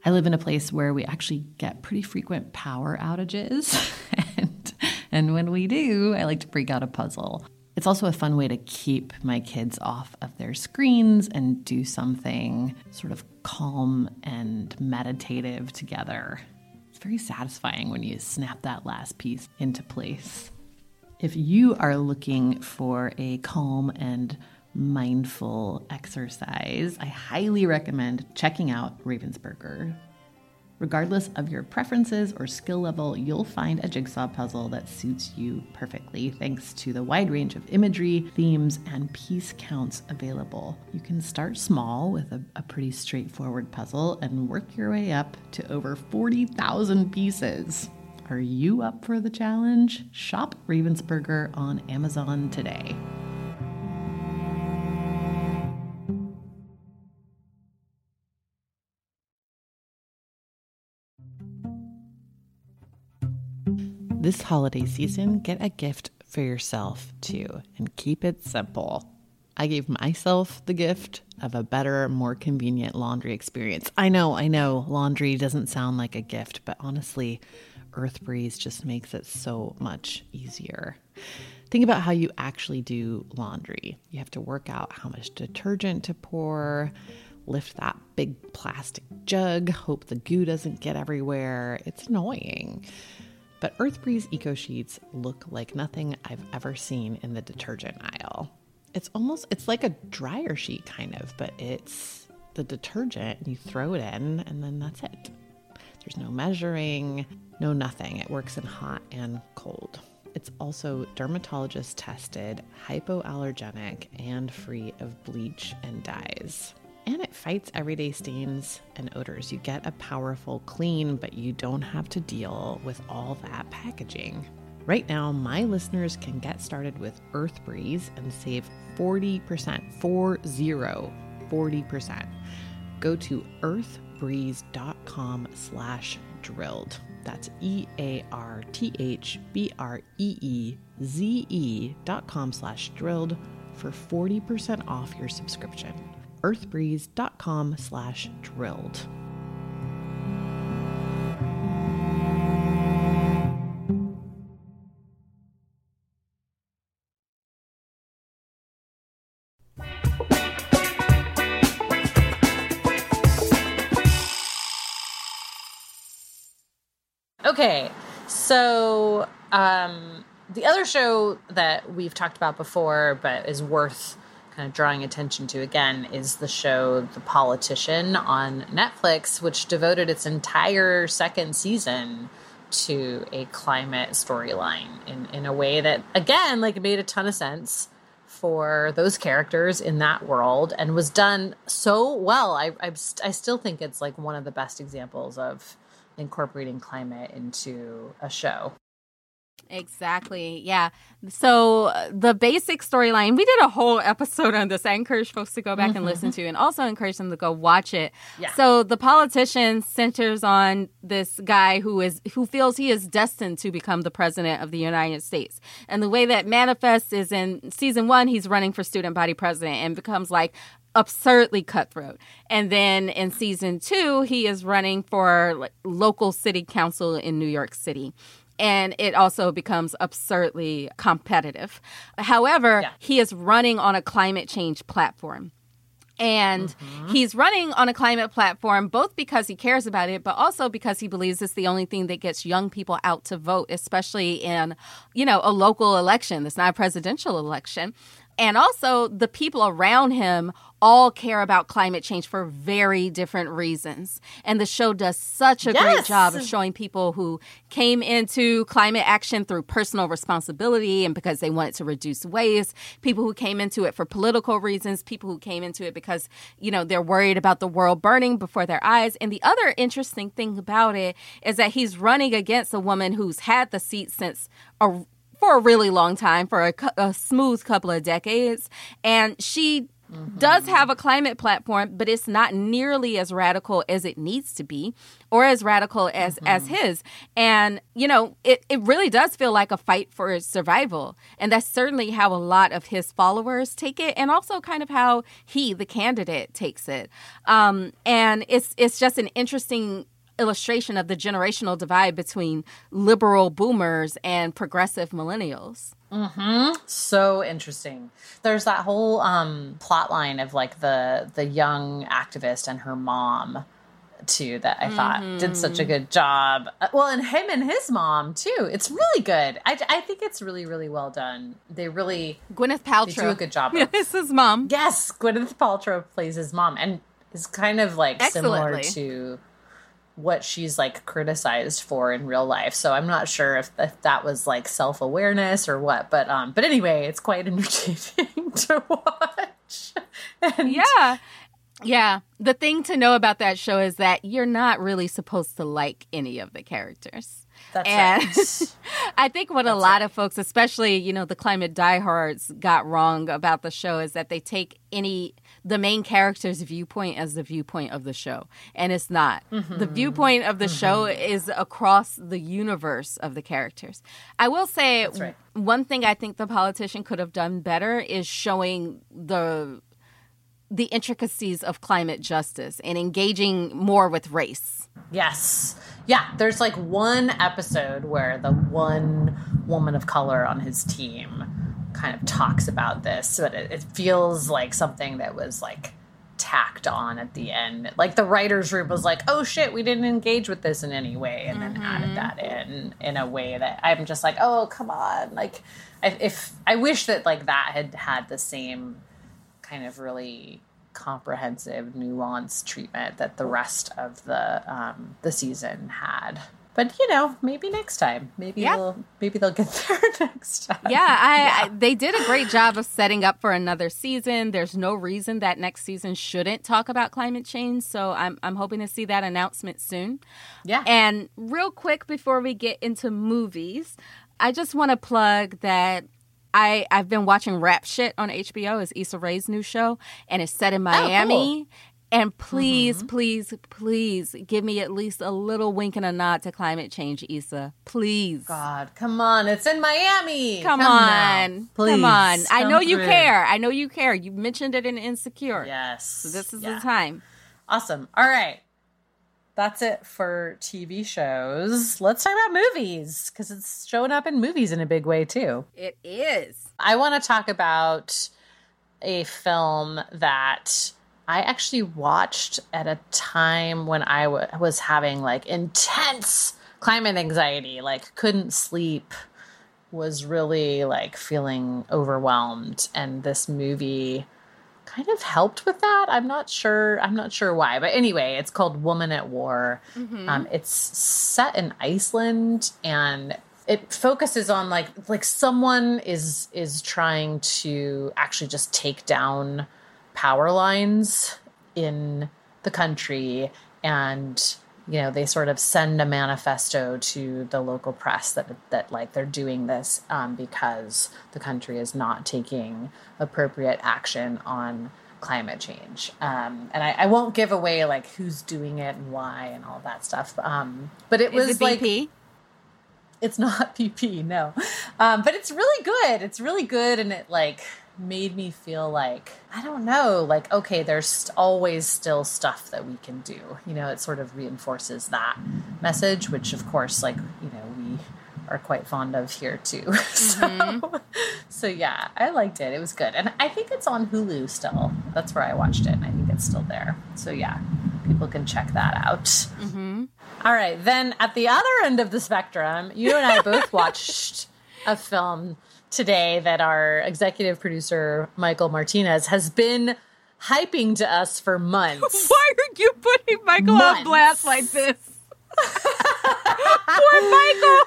I live in a place where we actually get pretty frequent power outages. *laughs* and, and when we do, I like to break out a puzzle. It's also a fun way to keep my kids off of their screens and do something sort of calm and meditative together. It's very satisfying when you snap that last piece into place. If you are looking for a calm and mindful exercise, I highly recommend checking out Ravensburger. Regardless of your preferences or skill level, you'll find a jigsaw puzzle that suits you perfectly thanks to the wide range of imagery, themes, and piece counts available. You can start small with a, a pretty straightforward puzzle and work your way up to over 40,000 pieces. Are you up for the challenge? Shop Ravensburger on Amazon today. This holiday season, get a gift for yourself too and keep it simple. I gave myself the gift of a better, more convenient laundry experience. I know, I know, laundry doesn't sound like a gift, but honestly, Earth Breeze just makes it so much easier. Think about how you actually do laundry. You have to work out how much detergent to pour, lift that big plastic jug, hope the goo doesn't get everywhere. It's annoying. But Earth Breeze Eco Sheets look like nothing I've ever seen in the detergent aisle. It's almost it's like a dryer sheet kind of, but it's the detergent and you throw it in and then that's it. There's no measuring, no nothing. It works in hot and cold. It's also dermatologist tested, hypoallergenic, and free of bleach and dyes and it fights everyday stains and odors. You get a powerful clean, but you don't have to deal with all that packaging. Right now, my listeners can get started with Earth Breeze and save 40%, 40, 40%. Go to earthbreeze.com slash drilled. That's E-A-R-T-H-B-R-E-E-Z-E dot com slash drilled for 40% off your subscription earthbreeze.com slash drilled. So um, the other show that we've talked about before, but is worth kind of drawing attention to again is the show The Politician on Netflix, which devoted its entire second season to a climate storyline in, in a way that, again, like made a ton of sense for those characters in that world and was done so well. I, I, I still think it's like one of the best examples of incorporating climate into a show. Exactly. Yeah. So uh, the basic storyline, we did a whole episode on this. I encourage folks to go back mm-hmm. and listen to and also encourage them to go watch it. Yeah. So the politician centers on this guy who is who feels he is destined to become the president of the United States. And the way that manifests is in season 1 he's running for student body president and becomes like absurdly cutthroat. And then in season 2 he is running for like, local city council in New York City and it also becomes absurdly competitive. However, yeah. he is running on a climate change platform. And mm-hmm. he's running on a climate platform both because he cares about it, but also because he believes it's the only thing that gets young people out to vote, especially in, you know, a local election. It's not a presidential election. And also, the people around him all care about climate change for very different reasons. And the show does such a yes. great job of showing people who came into climate action through personal responsibility and because they wanted to reduce waste, people who came into it for political reasons, people who came into it because, you know, they're worried about the world burning before their eyes. And the other interesting thing about it is that he's running against a woman who's had the seat since a for a really long time, for a, a, smooth couple of decades. And she does have a climate platform, but it's not nearly as radical as it needs to be or as radical as as his. And you know, it it really does feel like a fight for survival. And that's certainly how a lot of his followers take it and also kind of how he the candidate takes it. Um and it's it's just an interesting illustration of the generational divide between liberal boomers and progressive millennials. hmm So interesting. There's that whole um, plot line of like the the young activist and her mom too that I thought did such a good job. Uh, Well, and him and his mom too. It's really good. I, I think it's really really well done. They really Gwyneth Paltrow. do a good job. *laughs* Of, this is mom. yes, Gwyneth Paltrow plays his mom and is kind of like similar to what she's like criticized for in real life. So I'm not sure if, if that was like self awareness or what. But um, but anyway, it's quite *laughs* entertaining *laughs* to watch. And Yeah. Yeah. The thing to know about that show is that you're not really supposed to like any of the characters. That's and right. *laughs* I think what a lot of folks, especially, you know, the climate diehards got wrong about the show is that they take any the main character's viewpoint as the viewpoint of the show. And it's not. The viewpoint of the show is across the universe of the characters. I will say right. one thing I think the politician could have done better is showing the the intricacies of climate justice and engaging more with race. Yes. Yeah, there's like one episode where the one woman of color on his team kind of talks about this, but it, it feels like something that was like tacked on at the end. Like the writers' room was like, "Oh shit, we didn't engage with this in any way," and then added that in in a way that I'm just like, "Oh come on!" Like, I- if I wish that like that had had the same kind of really comprehensive, nuanced treatment that the rest of the um, the season had. But you know, maybe next time. Maybe Yeah. they'll maybe they'll get *laughs* there next time. Yeah, I, I they did a great job of setting up for another season. There's no reason that next season shouldn't talk about climate change, so I'm I'm hoping to see that announcement soon. Yeah. And real quick before we get into movies, I just want to plug that I I've been watching Rap Shit on HBO. It's Issa Rae's new show, and it's set in oh, Miami. And please, mm-hmm. please, please give me at least a little wink and a nod to climate change, Issa. Please. God, come on! It's in Miami. Come, now. on. Please, Come on. I come know you care. I know you care. You mentioned it in Insecure. Yes. So this is Yeah. the time. Awesome. All right. That's it for TV shows. Let's talk about movies because it's showing up in movies in a big way too. It is. I want to talk about a film that I actually watched at a time when I w- was having like intense climate anxiety, like couldn't sleep, was really like feeling overwhelmed. And this movie kind of helped with that. I'm not sure. I'm not sure why, but anyway, it's called Woman at War. Um, it's set in Iceland, and it focuses on like like someone is is trying to actually just take down power lines in the country and you know they sort of send a manifesto to the local press that that like they're doing this um, because the country is not taking appropriate action on climate change um, and I, I won't give away like who's doing it and why and all that stuff um, but it was it like it's not *laughs* PP, no. Um, but it's really good. It's really good, and it like made me feel like I don't know, like okay, there's always still stuff that we can do. You know, it sort of reinforces that message, which of course, like you know, we are quite fond of here too. *laughs* so, mm-hmm. so yeah, I liked it. It was good, and I think it's on Hulu still. That's where I watched it, and I think it's still there. So yeah, people can check that out. Mm-hmm. All right, then at the other end of the spectrum, you and I both *laughs* watched a film today that our executive producer Michael Martinez has been hyping to us for months. *laughs* Why are you putting Michael Months. on blast like this? Poor Michael.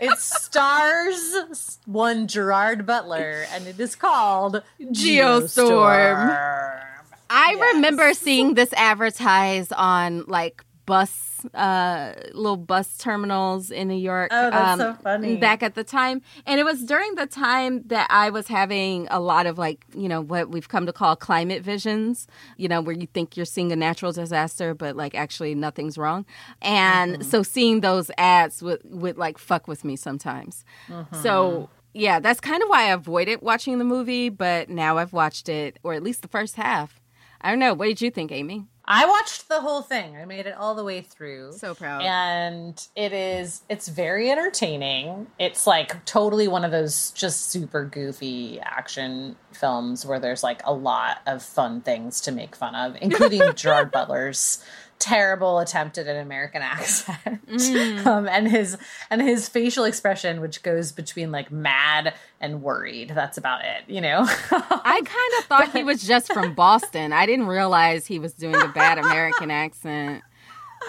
It stars one Gerard Butler, and it is called Geostorm. I remember seeing this advertised on like bus bus, uh, little bus terminals in New York. Oh, that's um, so funny. Back at the time, and it was during the time that I was having a lot of like, you know, what we've come to call climate visions. You know, where you think you're seeing a natural disaster, but like actually nothing's wrong. And Mm-hmm. so seeing those ads would would like fuck with me sometimes. Mm-hmm. So yeah, that's kind of why I avoided watching the movie, but now I've watched it, or at least the first half. I don't know. What did you think, Amy? I watched the whole thing. I made it all the way through. So proud. And it is it's very entertaining. It's like totally one of those just super goofy action films where there's like a lot of fun things to make fun of, including *laughs* Gerard Butler's terrible attempt at an American *laughs* accent. Mm. Um, and his and his facial expression which goes between like mad and worried. That's about it, you know. I kind of thought he was just from Boston. I didn't realize he was doing a bad American accent.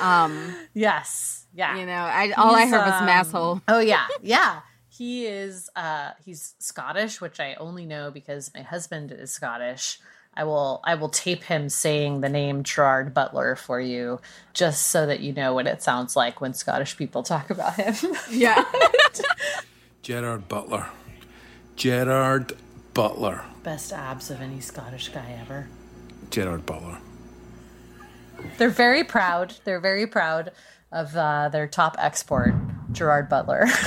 Um, yes. Yeah. You know, I all I heard was um, masshole. Oh yeah, yeah. He is uh he's Scottish, which I only know because my husband is Scottish. I will I will tape him saying the name Gerard Butler for you just so that you know what it sounds like when Scottish people talk about him. *laughs* Yeah. Gerard Butler. Gerard Butler. Best abs of any Scottish guy ever. Gerard Butler. They're very proud. They're very proud of uh, their top export, Gerard Butler. *laughs*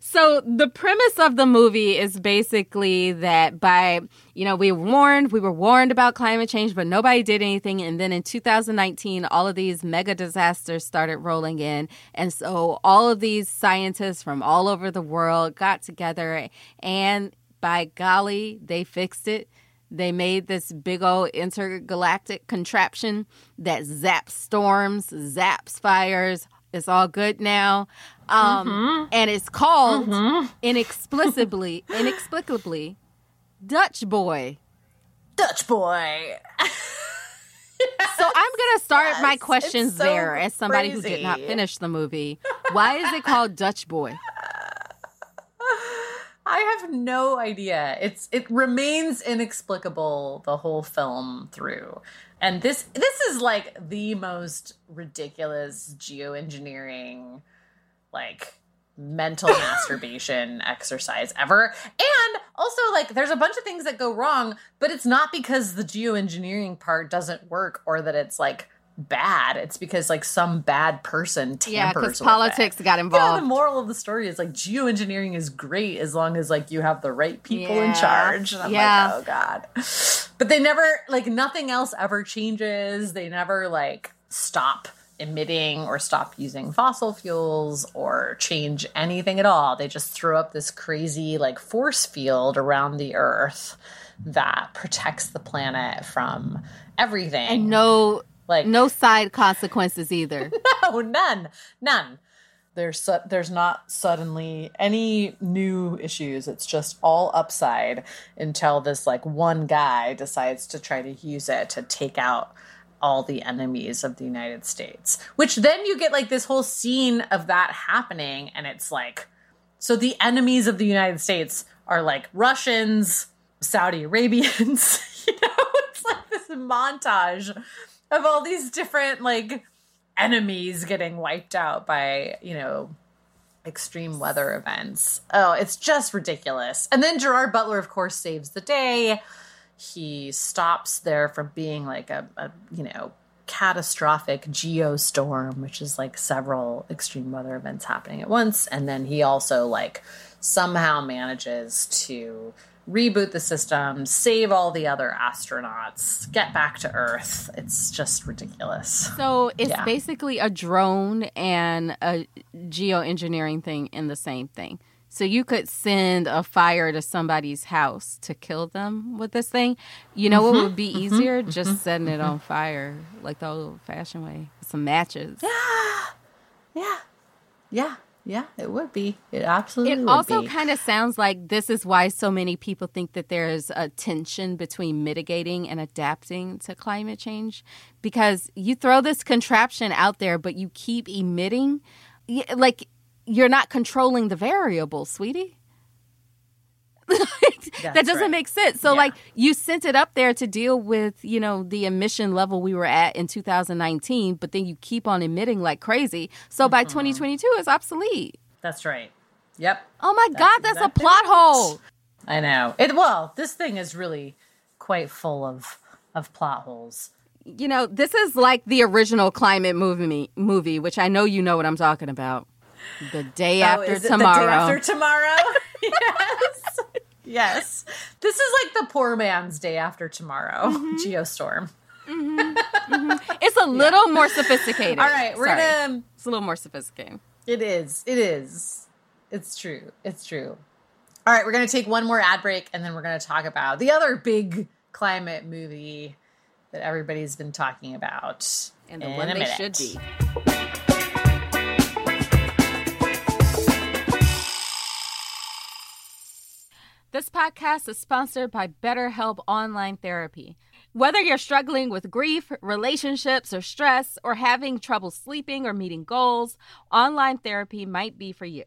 So the premise of the movie is basically that by you know we warned we were warned about climate change but nobody did anything and then in 2019 all of these mega disasters started rolling in and so all of these scientists from all over the world got together and by golly they fixed it they made this big old intergalactic contraption that zaps storms, zaps fires. It's all good now. Um, Mhm. And it's called Mhm. inexplicably, *laughs* inexplicably, Dutch Boy. Dutch Boy. So I'm going to start my questions so there as somebody who did not finish the movie. Why is it called Dutch Boy? I have no idea. It's it remains inexplicable the whole film through. And this this is like the most ridiculous geoengineering like mental *laughs* masturbation exercise ever. And also like there's a bunch of things that go wrong, but it's not because the geoengineering part doesn't work or that it's like bad. It's because like some bad person tampers Yeah, because with it. politics got You know, involved. the moral of the story is like geoengineering is great as long as like you have the right people in charge. And I'm Yeah. like, oh god. But they never like nothing else ever changes. They never like stop emitting or stop using fossil fuels or change anything at all. They just throw up this crazy like force field around the earth that protects the planet from everything. And no, like no side consequences either. *laughs* no, none, none. There's su- there's not suddenly any new issues. It's just all upside until this like one guy decides to try to use it to take out all the enemies of the United States. Which then you get like this whole scene of that happening, and it's like, so the enemies of the United States are like Russians, Saudi Arabians. *laughs* you know, it's like this montage of all these different like enemies getting wiped out by, you know, extreme weather events. Oh, it's just ridiculous. And then Gerard Butler, of course, saves the day. He stops there from being like a, a you know, catastrophic geostorm, which is like several extreme weather events happening at once. And then he also like somehow manages to reboot the system, save all the other astronauts, get back to Earth. It's just ridiculous. So it's Yeah. basically a drone and a geoengineering thing in the same thing. So you could send a fire to somebody's house to kill them with this thing. You know what Mhm, would be mhm, easier? Just mhm, setting it on fire, like the old fashioned way. Some matches. Yeah. Yeah. Yeah, Yeah, it would be. It absolutely It would also kind of sounds like this is why so many people think that there's a tension between mitigating and adapting to climate change because you throw this contraption out there, but you keep emitting. Like you're not controlling the variable, sweetie. *laughs* that doesn't right. make sense. So, Yeah. like, you sent it up there to deal with, you know, the emission level we were at in 2019, but then you keep on emitting like crazy. So by Mm-hmm. 2022, it's obsolete. That's right. Yep. Oh my God, that's exactly a plot hole. I know. It well, this thing is really quite full of of plot holes. You know, this is like the original climate movie, movie, which I know you know what I'm talking about. The day Oh, after tomorrow. The day after tomorrow. *laughs* yes. Yes. This is like the poor man's day after tomorrow. Mm-hmm. Geostorm. *laughs* It's a little more sophisticated. All right, we're Sorry. gonna It's a little more sophisticated. It is. It is. It's true. It's true. All right, we're going to take one more ad break and then we're going to talk about the other big climate movie that everybody's been talking about. And the in one a they minute. should be. This podcast is sponsored by BetterHelp Online Therapy. Whether you're struggling with grief, relationships, or stress, or having trouble sleeping or meeting goals, online therapy might be for you.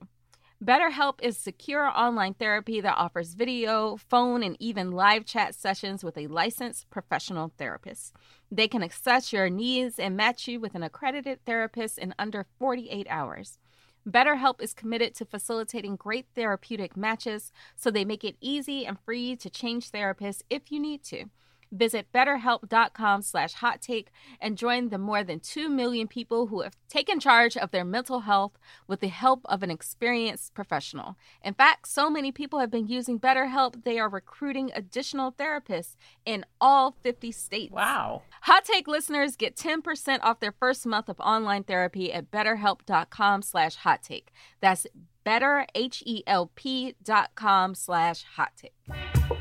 BetterHelp is secure online therapy that offers video, phone, and even live chat sessions with a licensed professional therapist. They can assess your needs and match you with an accredited therapist in under 48 hours. BetterHelp is committed to facilitating great therapeutic matches, so they make it easy and free to change therapists if you need to. Visit betterhelp.com slash hot take and join the more than 2 million people who have taken charge of their mental health with the help of an experienced professional. In fact, so many people have been using BetterHelp, they are recruiting additional therapists in all 50 states. Wow. Hot Take listeners get 10% off their first month of online therapy at betterhelp.com slash hot take. That's betterhelp.com slash hot take.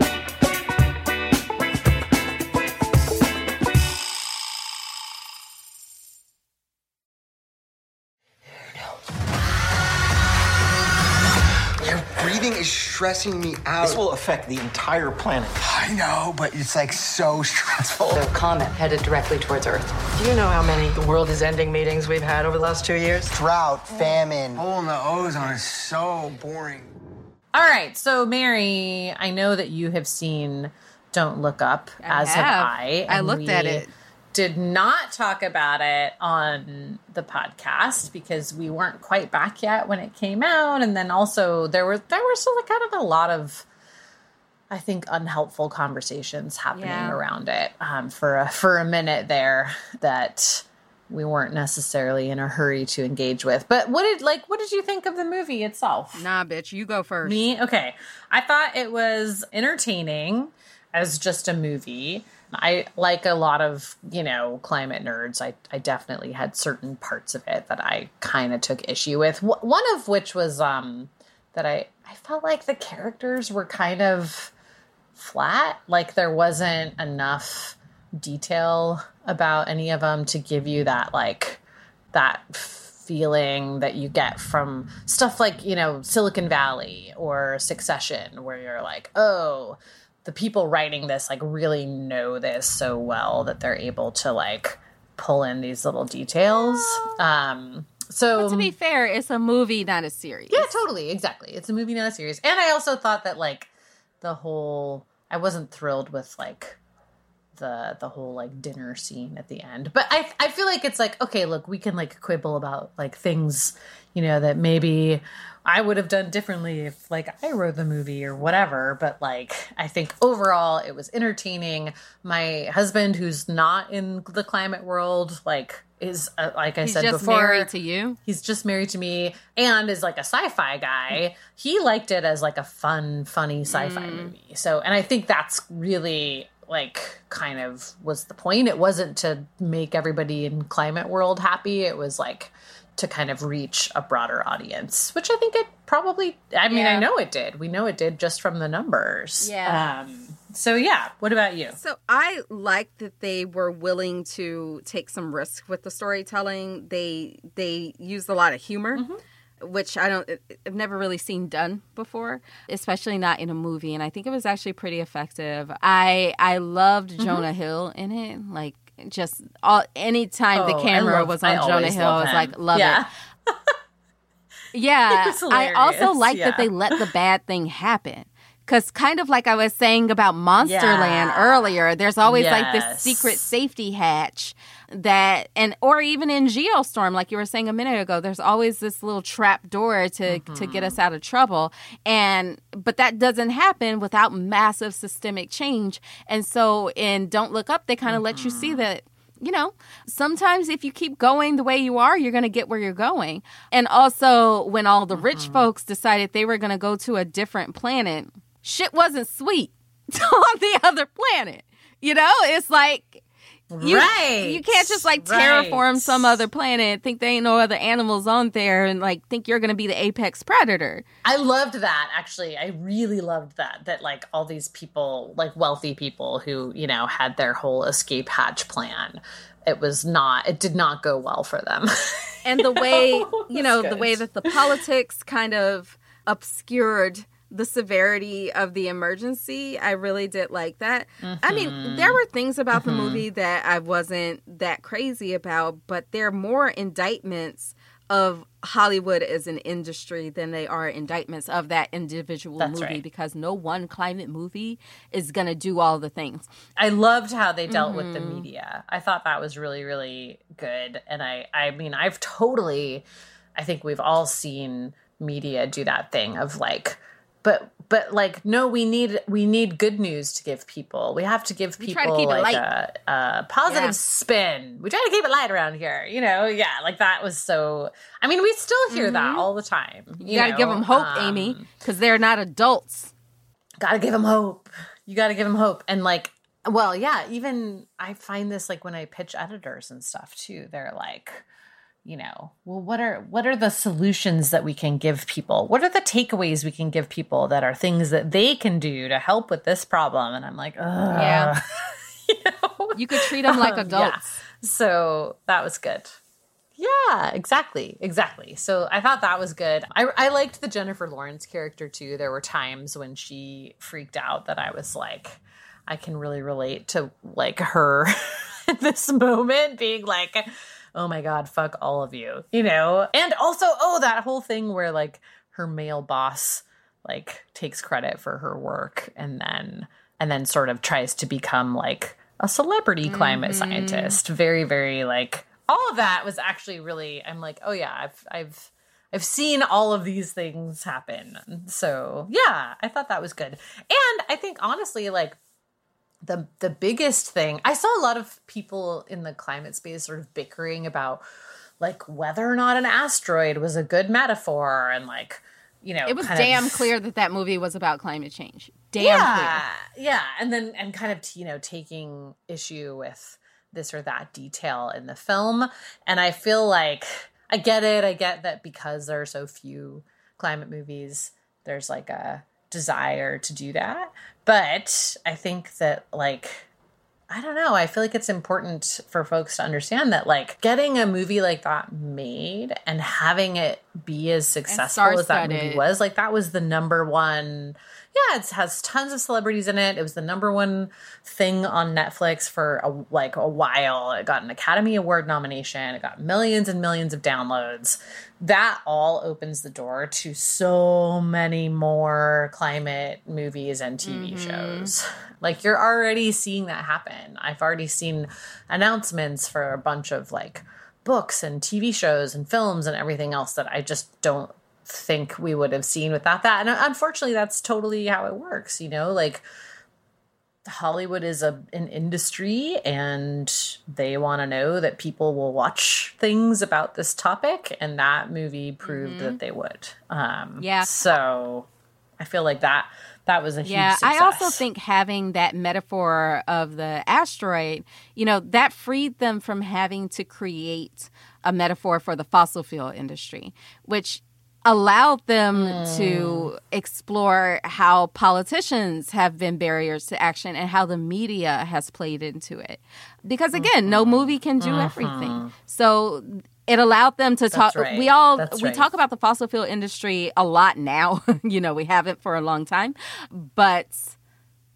Your breathing is stressing me out. This will affect the entire planet. I know, but it's like so stressful. The comet headed directly towards Earth. Do you know how many the world is ending meetings we've had over the last two years? Drought, famine, hole in the ozone is so boring. All right. So, Mary, I know that you have seen Don't Look Up, I as have, have. I. I and looked at it. Did not talk about it on the podcast because we weren't quite back yet when it came out, and then also there was there was still kind of a lot of, I think, unhelpful conversations happening Yeah. around it um, for a, for a minute there that we weren't necessarily in a hurry to engage with. But what did like what did you think of the movie itself? Nah, bitch, you go first. Me? Okay. I thought it was entertaining as just a movie. I like a lot of, you know, climate nerds. I, I definitely had certain parts of it that I kind of took issue with. Wh- One of which was um that I I felt like the characters were kind of flat. Like there wasn't enough detail about any of them to give you that like that feeling that you get from stuff like you know Silicon Valley or Succession, where you're like, oh, the people writing this like really know this so well that they're able to like pull in these little details. Um, so But to be fair, it's a movie, not a series. yeah, totally, exactly. It's a movie, not a series. And I also thought that like the whole I wasn't thrilled with like the the whole like dinner scene at the end. But I I feel like it's like okay, look, we can like quibble about like things, you know, that maybe I would have done differently if like I wrote the movie or whatever, but like I think overall it was entertaining. My husband who's not in the climate world like is uh, like I He's said just before married to you. He's just married to me and is like a sci-fi guy. He liked it as like a fun, funny sci-fi Mm. movie. So, and I think that's really like kind of was the point. It wasn't to make everybody in climate world happy. It was like to kind of reach a broader audience, which I think it probably I mean, I know it did. We know it did just from the numbers. Yeah. Um so yeah, what about you? So I like that they were willing to take some risk with the storytelling. They they used a lot of humor, which I don't I've never really seen done before, especially not in a movie. And I think it was actually pretty effective. I I loved Jonah Hill in it, like just all anytime Oh, the camera love- was I on Jonah Hill, I was like, love Yeah. it. Yeah, *laughs* I also like yeah. that they let the bad thing happen Because, kind of like I was saying about Monsterland Yeah. earlier, there's always like this secret safety hatch that, and or even in Geostorm, like you were saying a minute ago, there's always this little trap door to to get mm-hmm. us out of trouble. And but that doesn't happen without massive systemic change. And so in Don't Look Up, they kind of let you see mm-hmm. that you know, sometimes if you keep going the way you are, you're going to get where you're going. And also, when all the rich mm-hmm. folks decided they were going to go to a different planet, shit wasn't sweet *laughs* on the other planet. You know, it's like. You, Right. You can't just like Right. terraform some other planet, think there ain't no other animals on there, and like think you're going to be the apex predator. I loved that actually. I really loved that. That like all these people, like wealthy people who, you know, had their whole escape hatch plan. It was not it did not go well for them. and the *laughs* way you know the way that the politics kind of obscured the severity of the emergency i really did like that i mean there were things about the Mhm. movie that i wasn't that crazy about but they're more indictments of hollywood as an industry than they are indictments of that individual That's movie right. because no one climate movie is going to do all the things I loved how they dealt with the Mhm. media. I thought that was really, really good. And I, I mean, I've totally, I think we've all seen media do that thing of like, but, but like, no, we need, we need good news to give people. We have to give people to like a, a positive Yeah. spin. We try to keep it light around here, you know? Yeah. Like that was so, I mean, we still hear that Mhm. all the time. you, got to give them hope amy Um, because they're not adults gotta give them hope. You gotta give them hope. And like, well, yeah, even I find this like when I pitch editors and stuff too. They're like, you know, well, what are what are the solutions that we can give people? What are the takeaways we can give people that are things that they can do to help with this problem? And I'm like, Ugh. *laughs* Yeah. you could treat them like Um, adults yeah. So that was good. Yeah, exactly. Exactly. So I thought that was good. I, I liked the Jennifer Lawrence character too. There were times when she freaked out that I was like, I can really relate to like her *laughs* in this moment being like, oh my God, fuck all of you, you know? And also, oh, that whole thing where like her male boss like takes credit for her work and then and then sort of tries to become like a celebrity climate Mhm. scientist very very like all of that was actually really i'm like oh yeah i've i've i've seen all of these things happen so yeah i thought that was good and i think honestly like the the biggest thing i saw a lot of people in the climate space sort of bickering about like whether or not an asteroid was a good metaphor and like you know It was kind of- damn clear that that movie was about climate change. Damn yeah, Yeah, and then and kind of you know taking issue with this or that detail in the film, and I feel like I get it. I get that because there are so few climate movies, there's like a desire to do that. But I think that like I don't know. I feel like it's important for folks to understand that, like, getting a movie like that made and having it be as successful as that movie was, like, that was the number one. Yeah, it has tons of celebrities in it. It was the number one thing on Netflix for a, like a while. It got an Academy Award nomination. It got millions and millions of downloads. That all opens the door to so many more climate movies and TV Mhm. shows. Like you're already seeing that happen. I've already seen announcements for a bunch of like books and TV shows and films and everything else that I just don't think we would have seen without that. And unfortunately, that's totally how it works, you know? Like Hollywood is a an industry and they want to know that people will watch things about this topic and that movie proved that they would. Um Yeah. So I feel like that that was a huge Yeah, success. I also think having that metaphor of the asteroid, you know, that freed them from having to create a metaphor for the fossil fuel industry, which allowed them to mm. explore how politicians have been barriers to action and how the media has played into it. Because again, no mm-hmm. movie can do mm-hmm. everything. So it allowed them to That's talk right. we all That's we right. talk about the fossil fuel industry a lot now. *laughs* you know, we haven't for a long time, but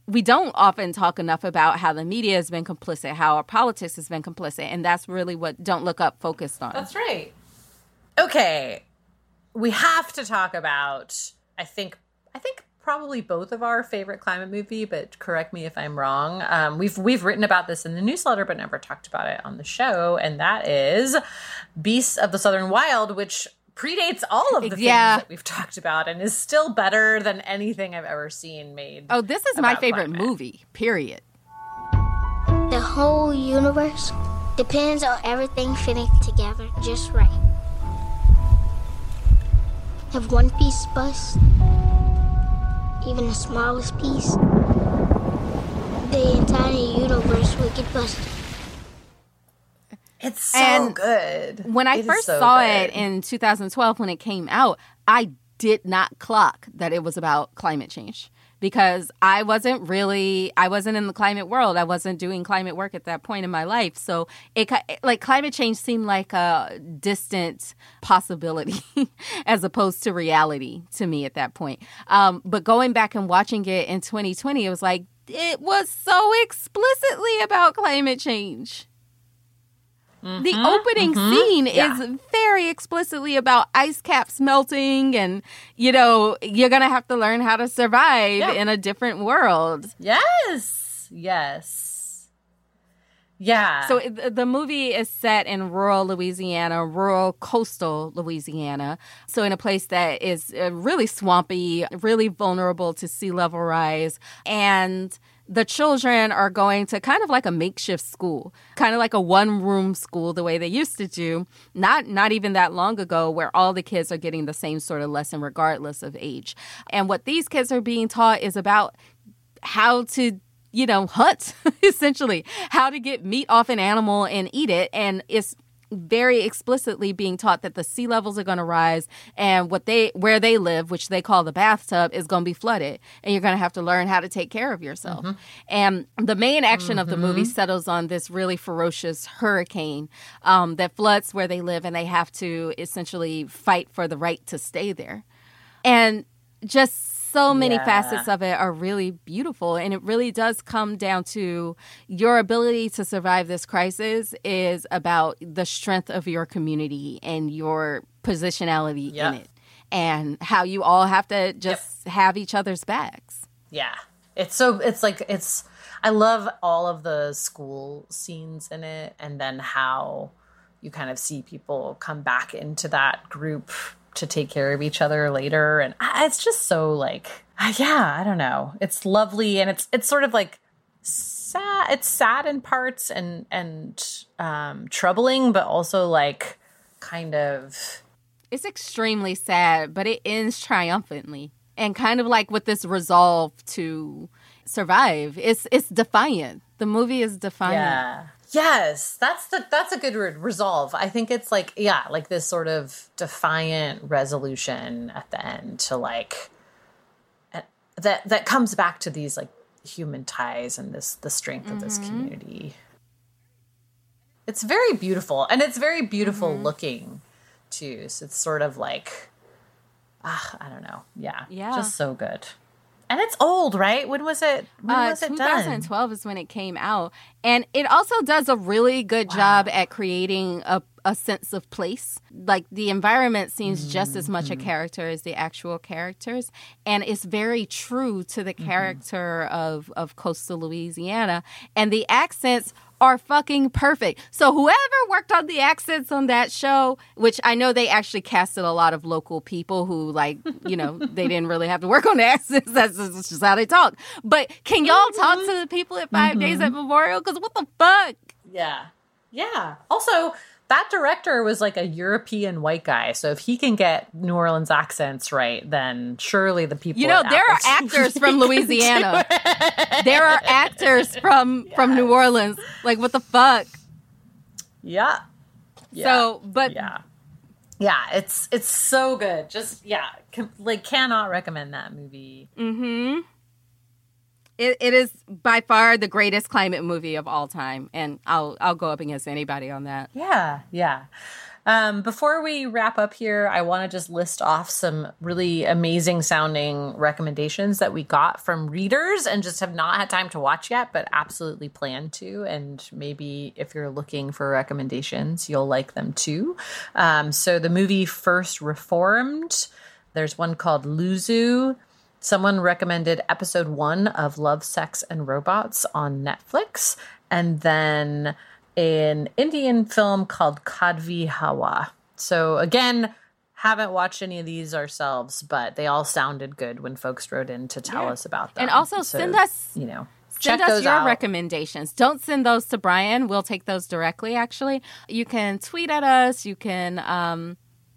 we don't often talk enough about how the media has been complicit, how our politics has been complicit, and that's really what Don't Look Up focused on. That's right. Okay. We have to talk about I think I think probably both of our favorite climate movie, but correct me if I'm wrong. Um, we've we've written about this in the newsletter, but never talked about it on the show, and that is Beasts of the Southern Wild, which predates all of the Yeah. things that we've talked about and is still better than anything I've ever seen made. Oh, this is my favorite climate. movie. Period. The whole universe depends on everything fitting together just right. If one piece busts, even the smallest piece, the entire universe will get busted. It's so And good. When I It is first so saw good. it in 2012 when it came out, I did not clock that it was about climate change because I wasn't really I wasn't in the climate world. I wasn't doing climate work at that point in my life. So it like climate change seemed like a distant possibility *laughs* as opposed to reality to me at that point. Um, but going back and watching it in 2020, it was like it was so explicitly about climate change. The opening mhm. scene Yeah. is very explicitly about ice caps melting, and you know, you're gonna have to learn how to survive Yeah. in a different world. Yes. Yes. Yeah. So it- the movie is set in rural Louisiana, rural coastal Louisiana. So in a place that is uh, really swampy, really vulnerable to sea level rise, and the children are going to kind of like a makeshift school, kind of like a one room school the way they used to do, not not even that long ago where all the kids are getting the same sort of lesson regardless of age. And what these kids are being taught is about how to you know hunt *laughs* essentially how to get meat off an animal and eat it and it's very explicitly being taught that the sea levels are going to rise and what they where they live which they call the bathtub is going to be flooded. And you're going to have to learn how to take care of yourself. And the main action of the movie settles on this really ferocious hurricane um, that floods where they live and they have to essentially fight for the right to stay there. And just so many Yeah. facets of it are really beautiful and it really does come down to your ability to survive this crisis is about the strength of your community and your positionality Yep. in it and how you all have to just have each other's backs Yeah. It's so it's like it's I love all of the school scenes in it and then how you kind of see people come back into that group to take care of each other later and it's just so like yeah, I don't know. It's lovely and it's it's sort of like sad it's sad in parts and and um troubling but also like kind of it's extremely sad but it ends triumphantly and kind of like with this resolve to survive it's it's defiant the movie is defiant Yeah. Yes, that's the that's a good word. Resolve. I think it's like yeah, like this sort of defiant resolution at the end to like uh, that that comes back to these like human ties and this the strength of this Mhm. community. It's very beautiful and it's very beautiful Mm-hmm. looking too. So it's sort of like ah, I don't know. Yeah. Yeah. Just so good. And it's old, right? When was it? When Uh, was it done? 2012 is when it came out, and it also does a really good job at creating a, a sense of place. Like the environment seems just as much a Mm-hmm. character as the actual characters, and it's very true to the Mm-hmm. character of of coastal Louisiana, and the accents are fucking perfect. So whoever worked on the accents on that show, which I know they actually casted a lot of local people who like, you know, *laughs* they didn't really have to work on the accents. *laughs* That's just, that's just how they talk. But can y'all talk to the people at 5 Days mm-hmm. at Memorial? Because what the fuck? Yeah. Yeah. Also, that director was like a European white guy. So if he can get New Orleans accents right, then surely the people You know, there are TV *laughs* actors from Louisiana. there are actors from from New Orleans. Like what the fuck? Yeah. Yeah. So, but yeah. Yeah, it's it's so good. Just yeah, com- like cannot recommend that movie. Mm-hmm. It, it is by far the greatest climate movie of all time, and I'll I'll go up against anybody on that. Yeah, yeah. Um, before we wrap up here, I want to just list off some really amazing sounding recommendations that we got from readers and just have not had time to watch yet, but absolutely plan to. And maybe if you're looking for recommendations, you'll like them too. Um, so the movie First Reformed, there's one called Luzu. Someone recommended episode one of Love, Sex, and Robots on Netflix, and then an Indian film called Kadvi Hawa. So, again, haven't watched any of these ourselves, but they all sounded good when folks wrote in to tell Yeah. us about them. And also So, send us you know, Send us your out. recommendations. Don't send those to Brian. We'll take those directly. Actually, you can tweet at us. You can, um,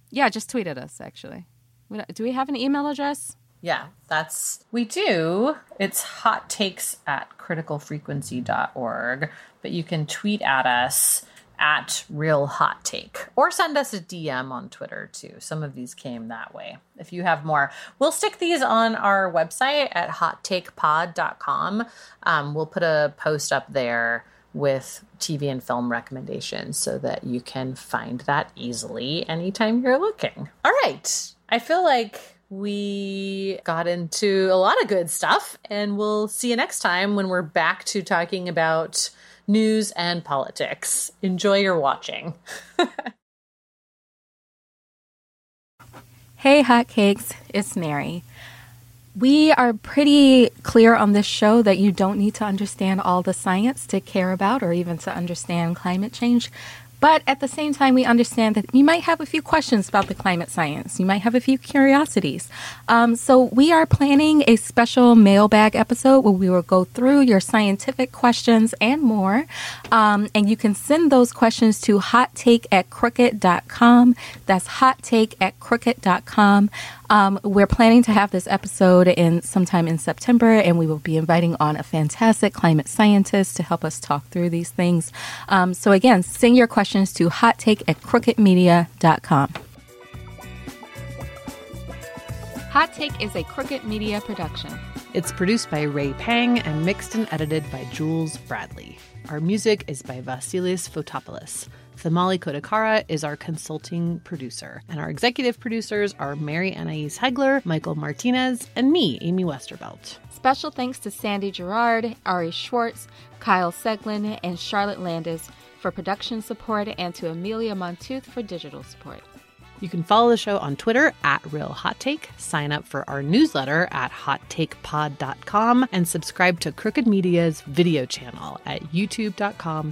yeah, just tweet at us. Actually, We do we have an email address? Yeah, that's we do. It's hot takes at criticalfrequency.org, but you can tweet at us at real hot take or send us a DM on Twitter too. Some of these came that way. If you have more, we'll stick these on our website at hottakepod.com. Um, we'll put a post up there with TV and film recommendations so that you can find that easily anytime you're looking. All right. I feel like we got into a lot of good stuff, and we'll see you next time when we're back to talking about news and politics. Enjoy your watching. *laughs* Hey, hotcakes, it's Mary. We are pretty clear on this show that you don't need to understand all the science to care about or even to understand climate change. But at the same time, we understand that you might have a few questions about the climate science. You might have a few curiosities. Um, so, we are planning a special mailbag episode where we will go through your scientific questions and more. Um, and you can send those questions to hottake at crooked.com. That's hottake at crooked.com. Um, we're planning to have this episode in sometime in September, and we will be inviting on a fantastic climate scientist to help us talk through these things. Um, so again, send your questions to hottake at crookedmedia.com. Hot Take is a Crooked Media production. It's produced by Ray Pang and mixed and edited by Jules Bradley. Our music is by Vasilis Fotopoulos. Thamali Kodakara is our consulting producer, and our executive producers are Mary Annaïse Heglar, Michael Martinez, and me, Amy Westervelt. Special thanks to Sandy Girard, Ari Schwartz, Kyle Seglin, and Charlotte Landes for production support, and to Amelia Montooth for digital support. You can follow the show on Twitter at Real Hot Take, sign up for our newsletter at hottakepod.com, and subscribe to Crooked Media's video channel at youtube.com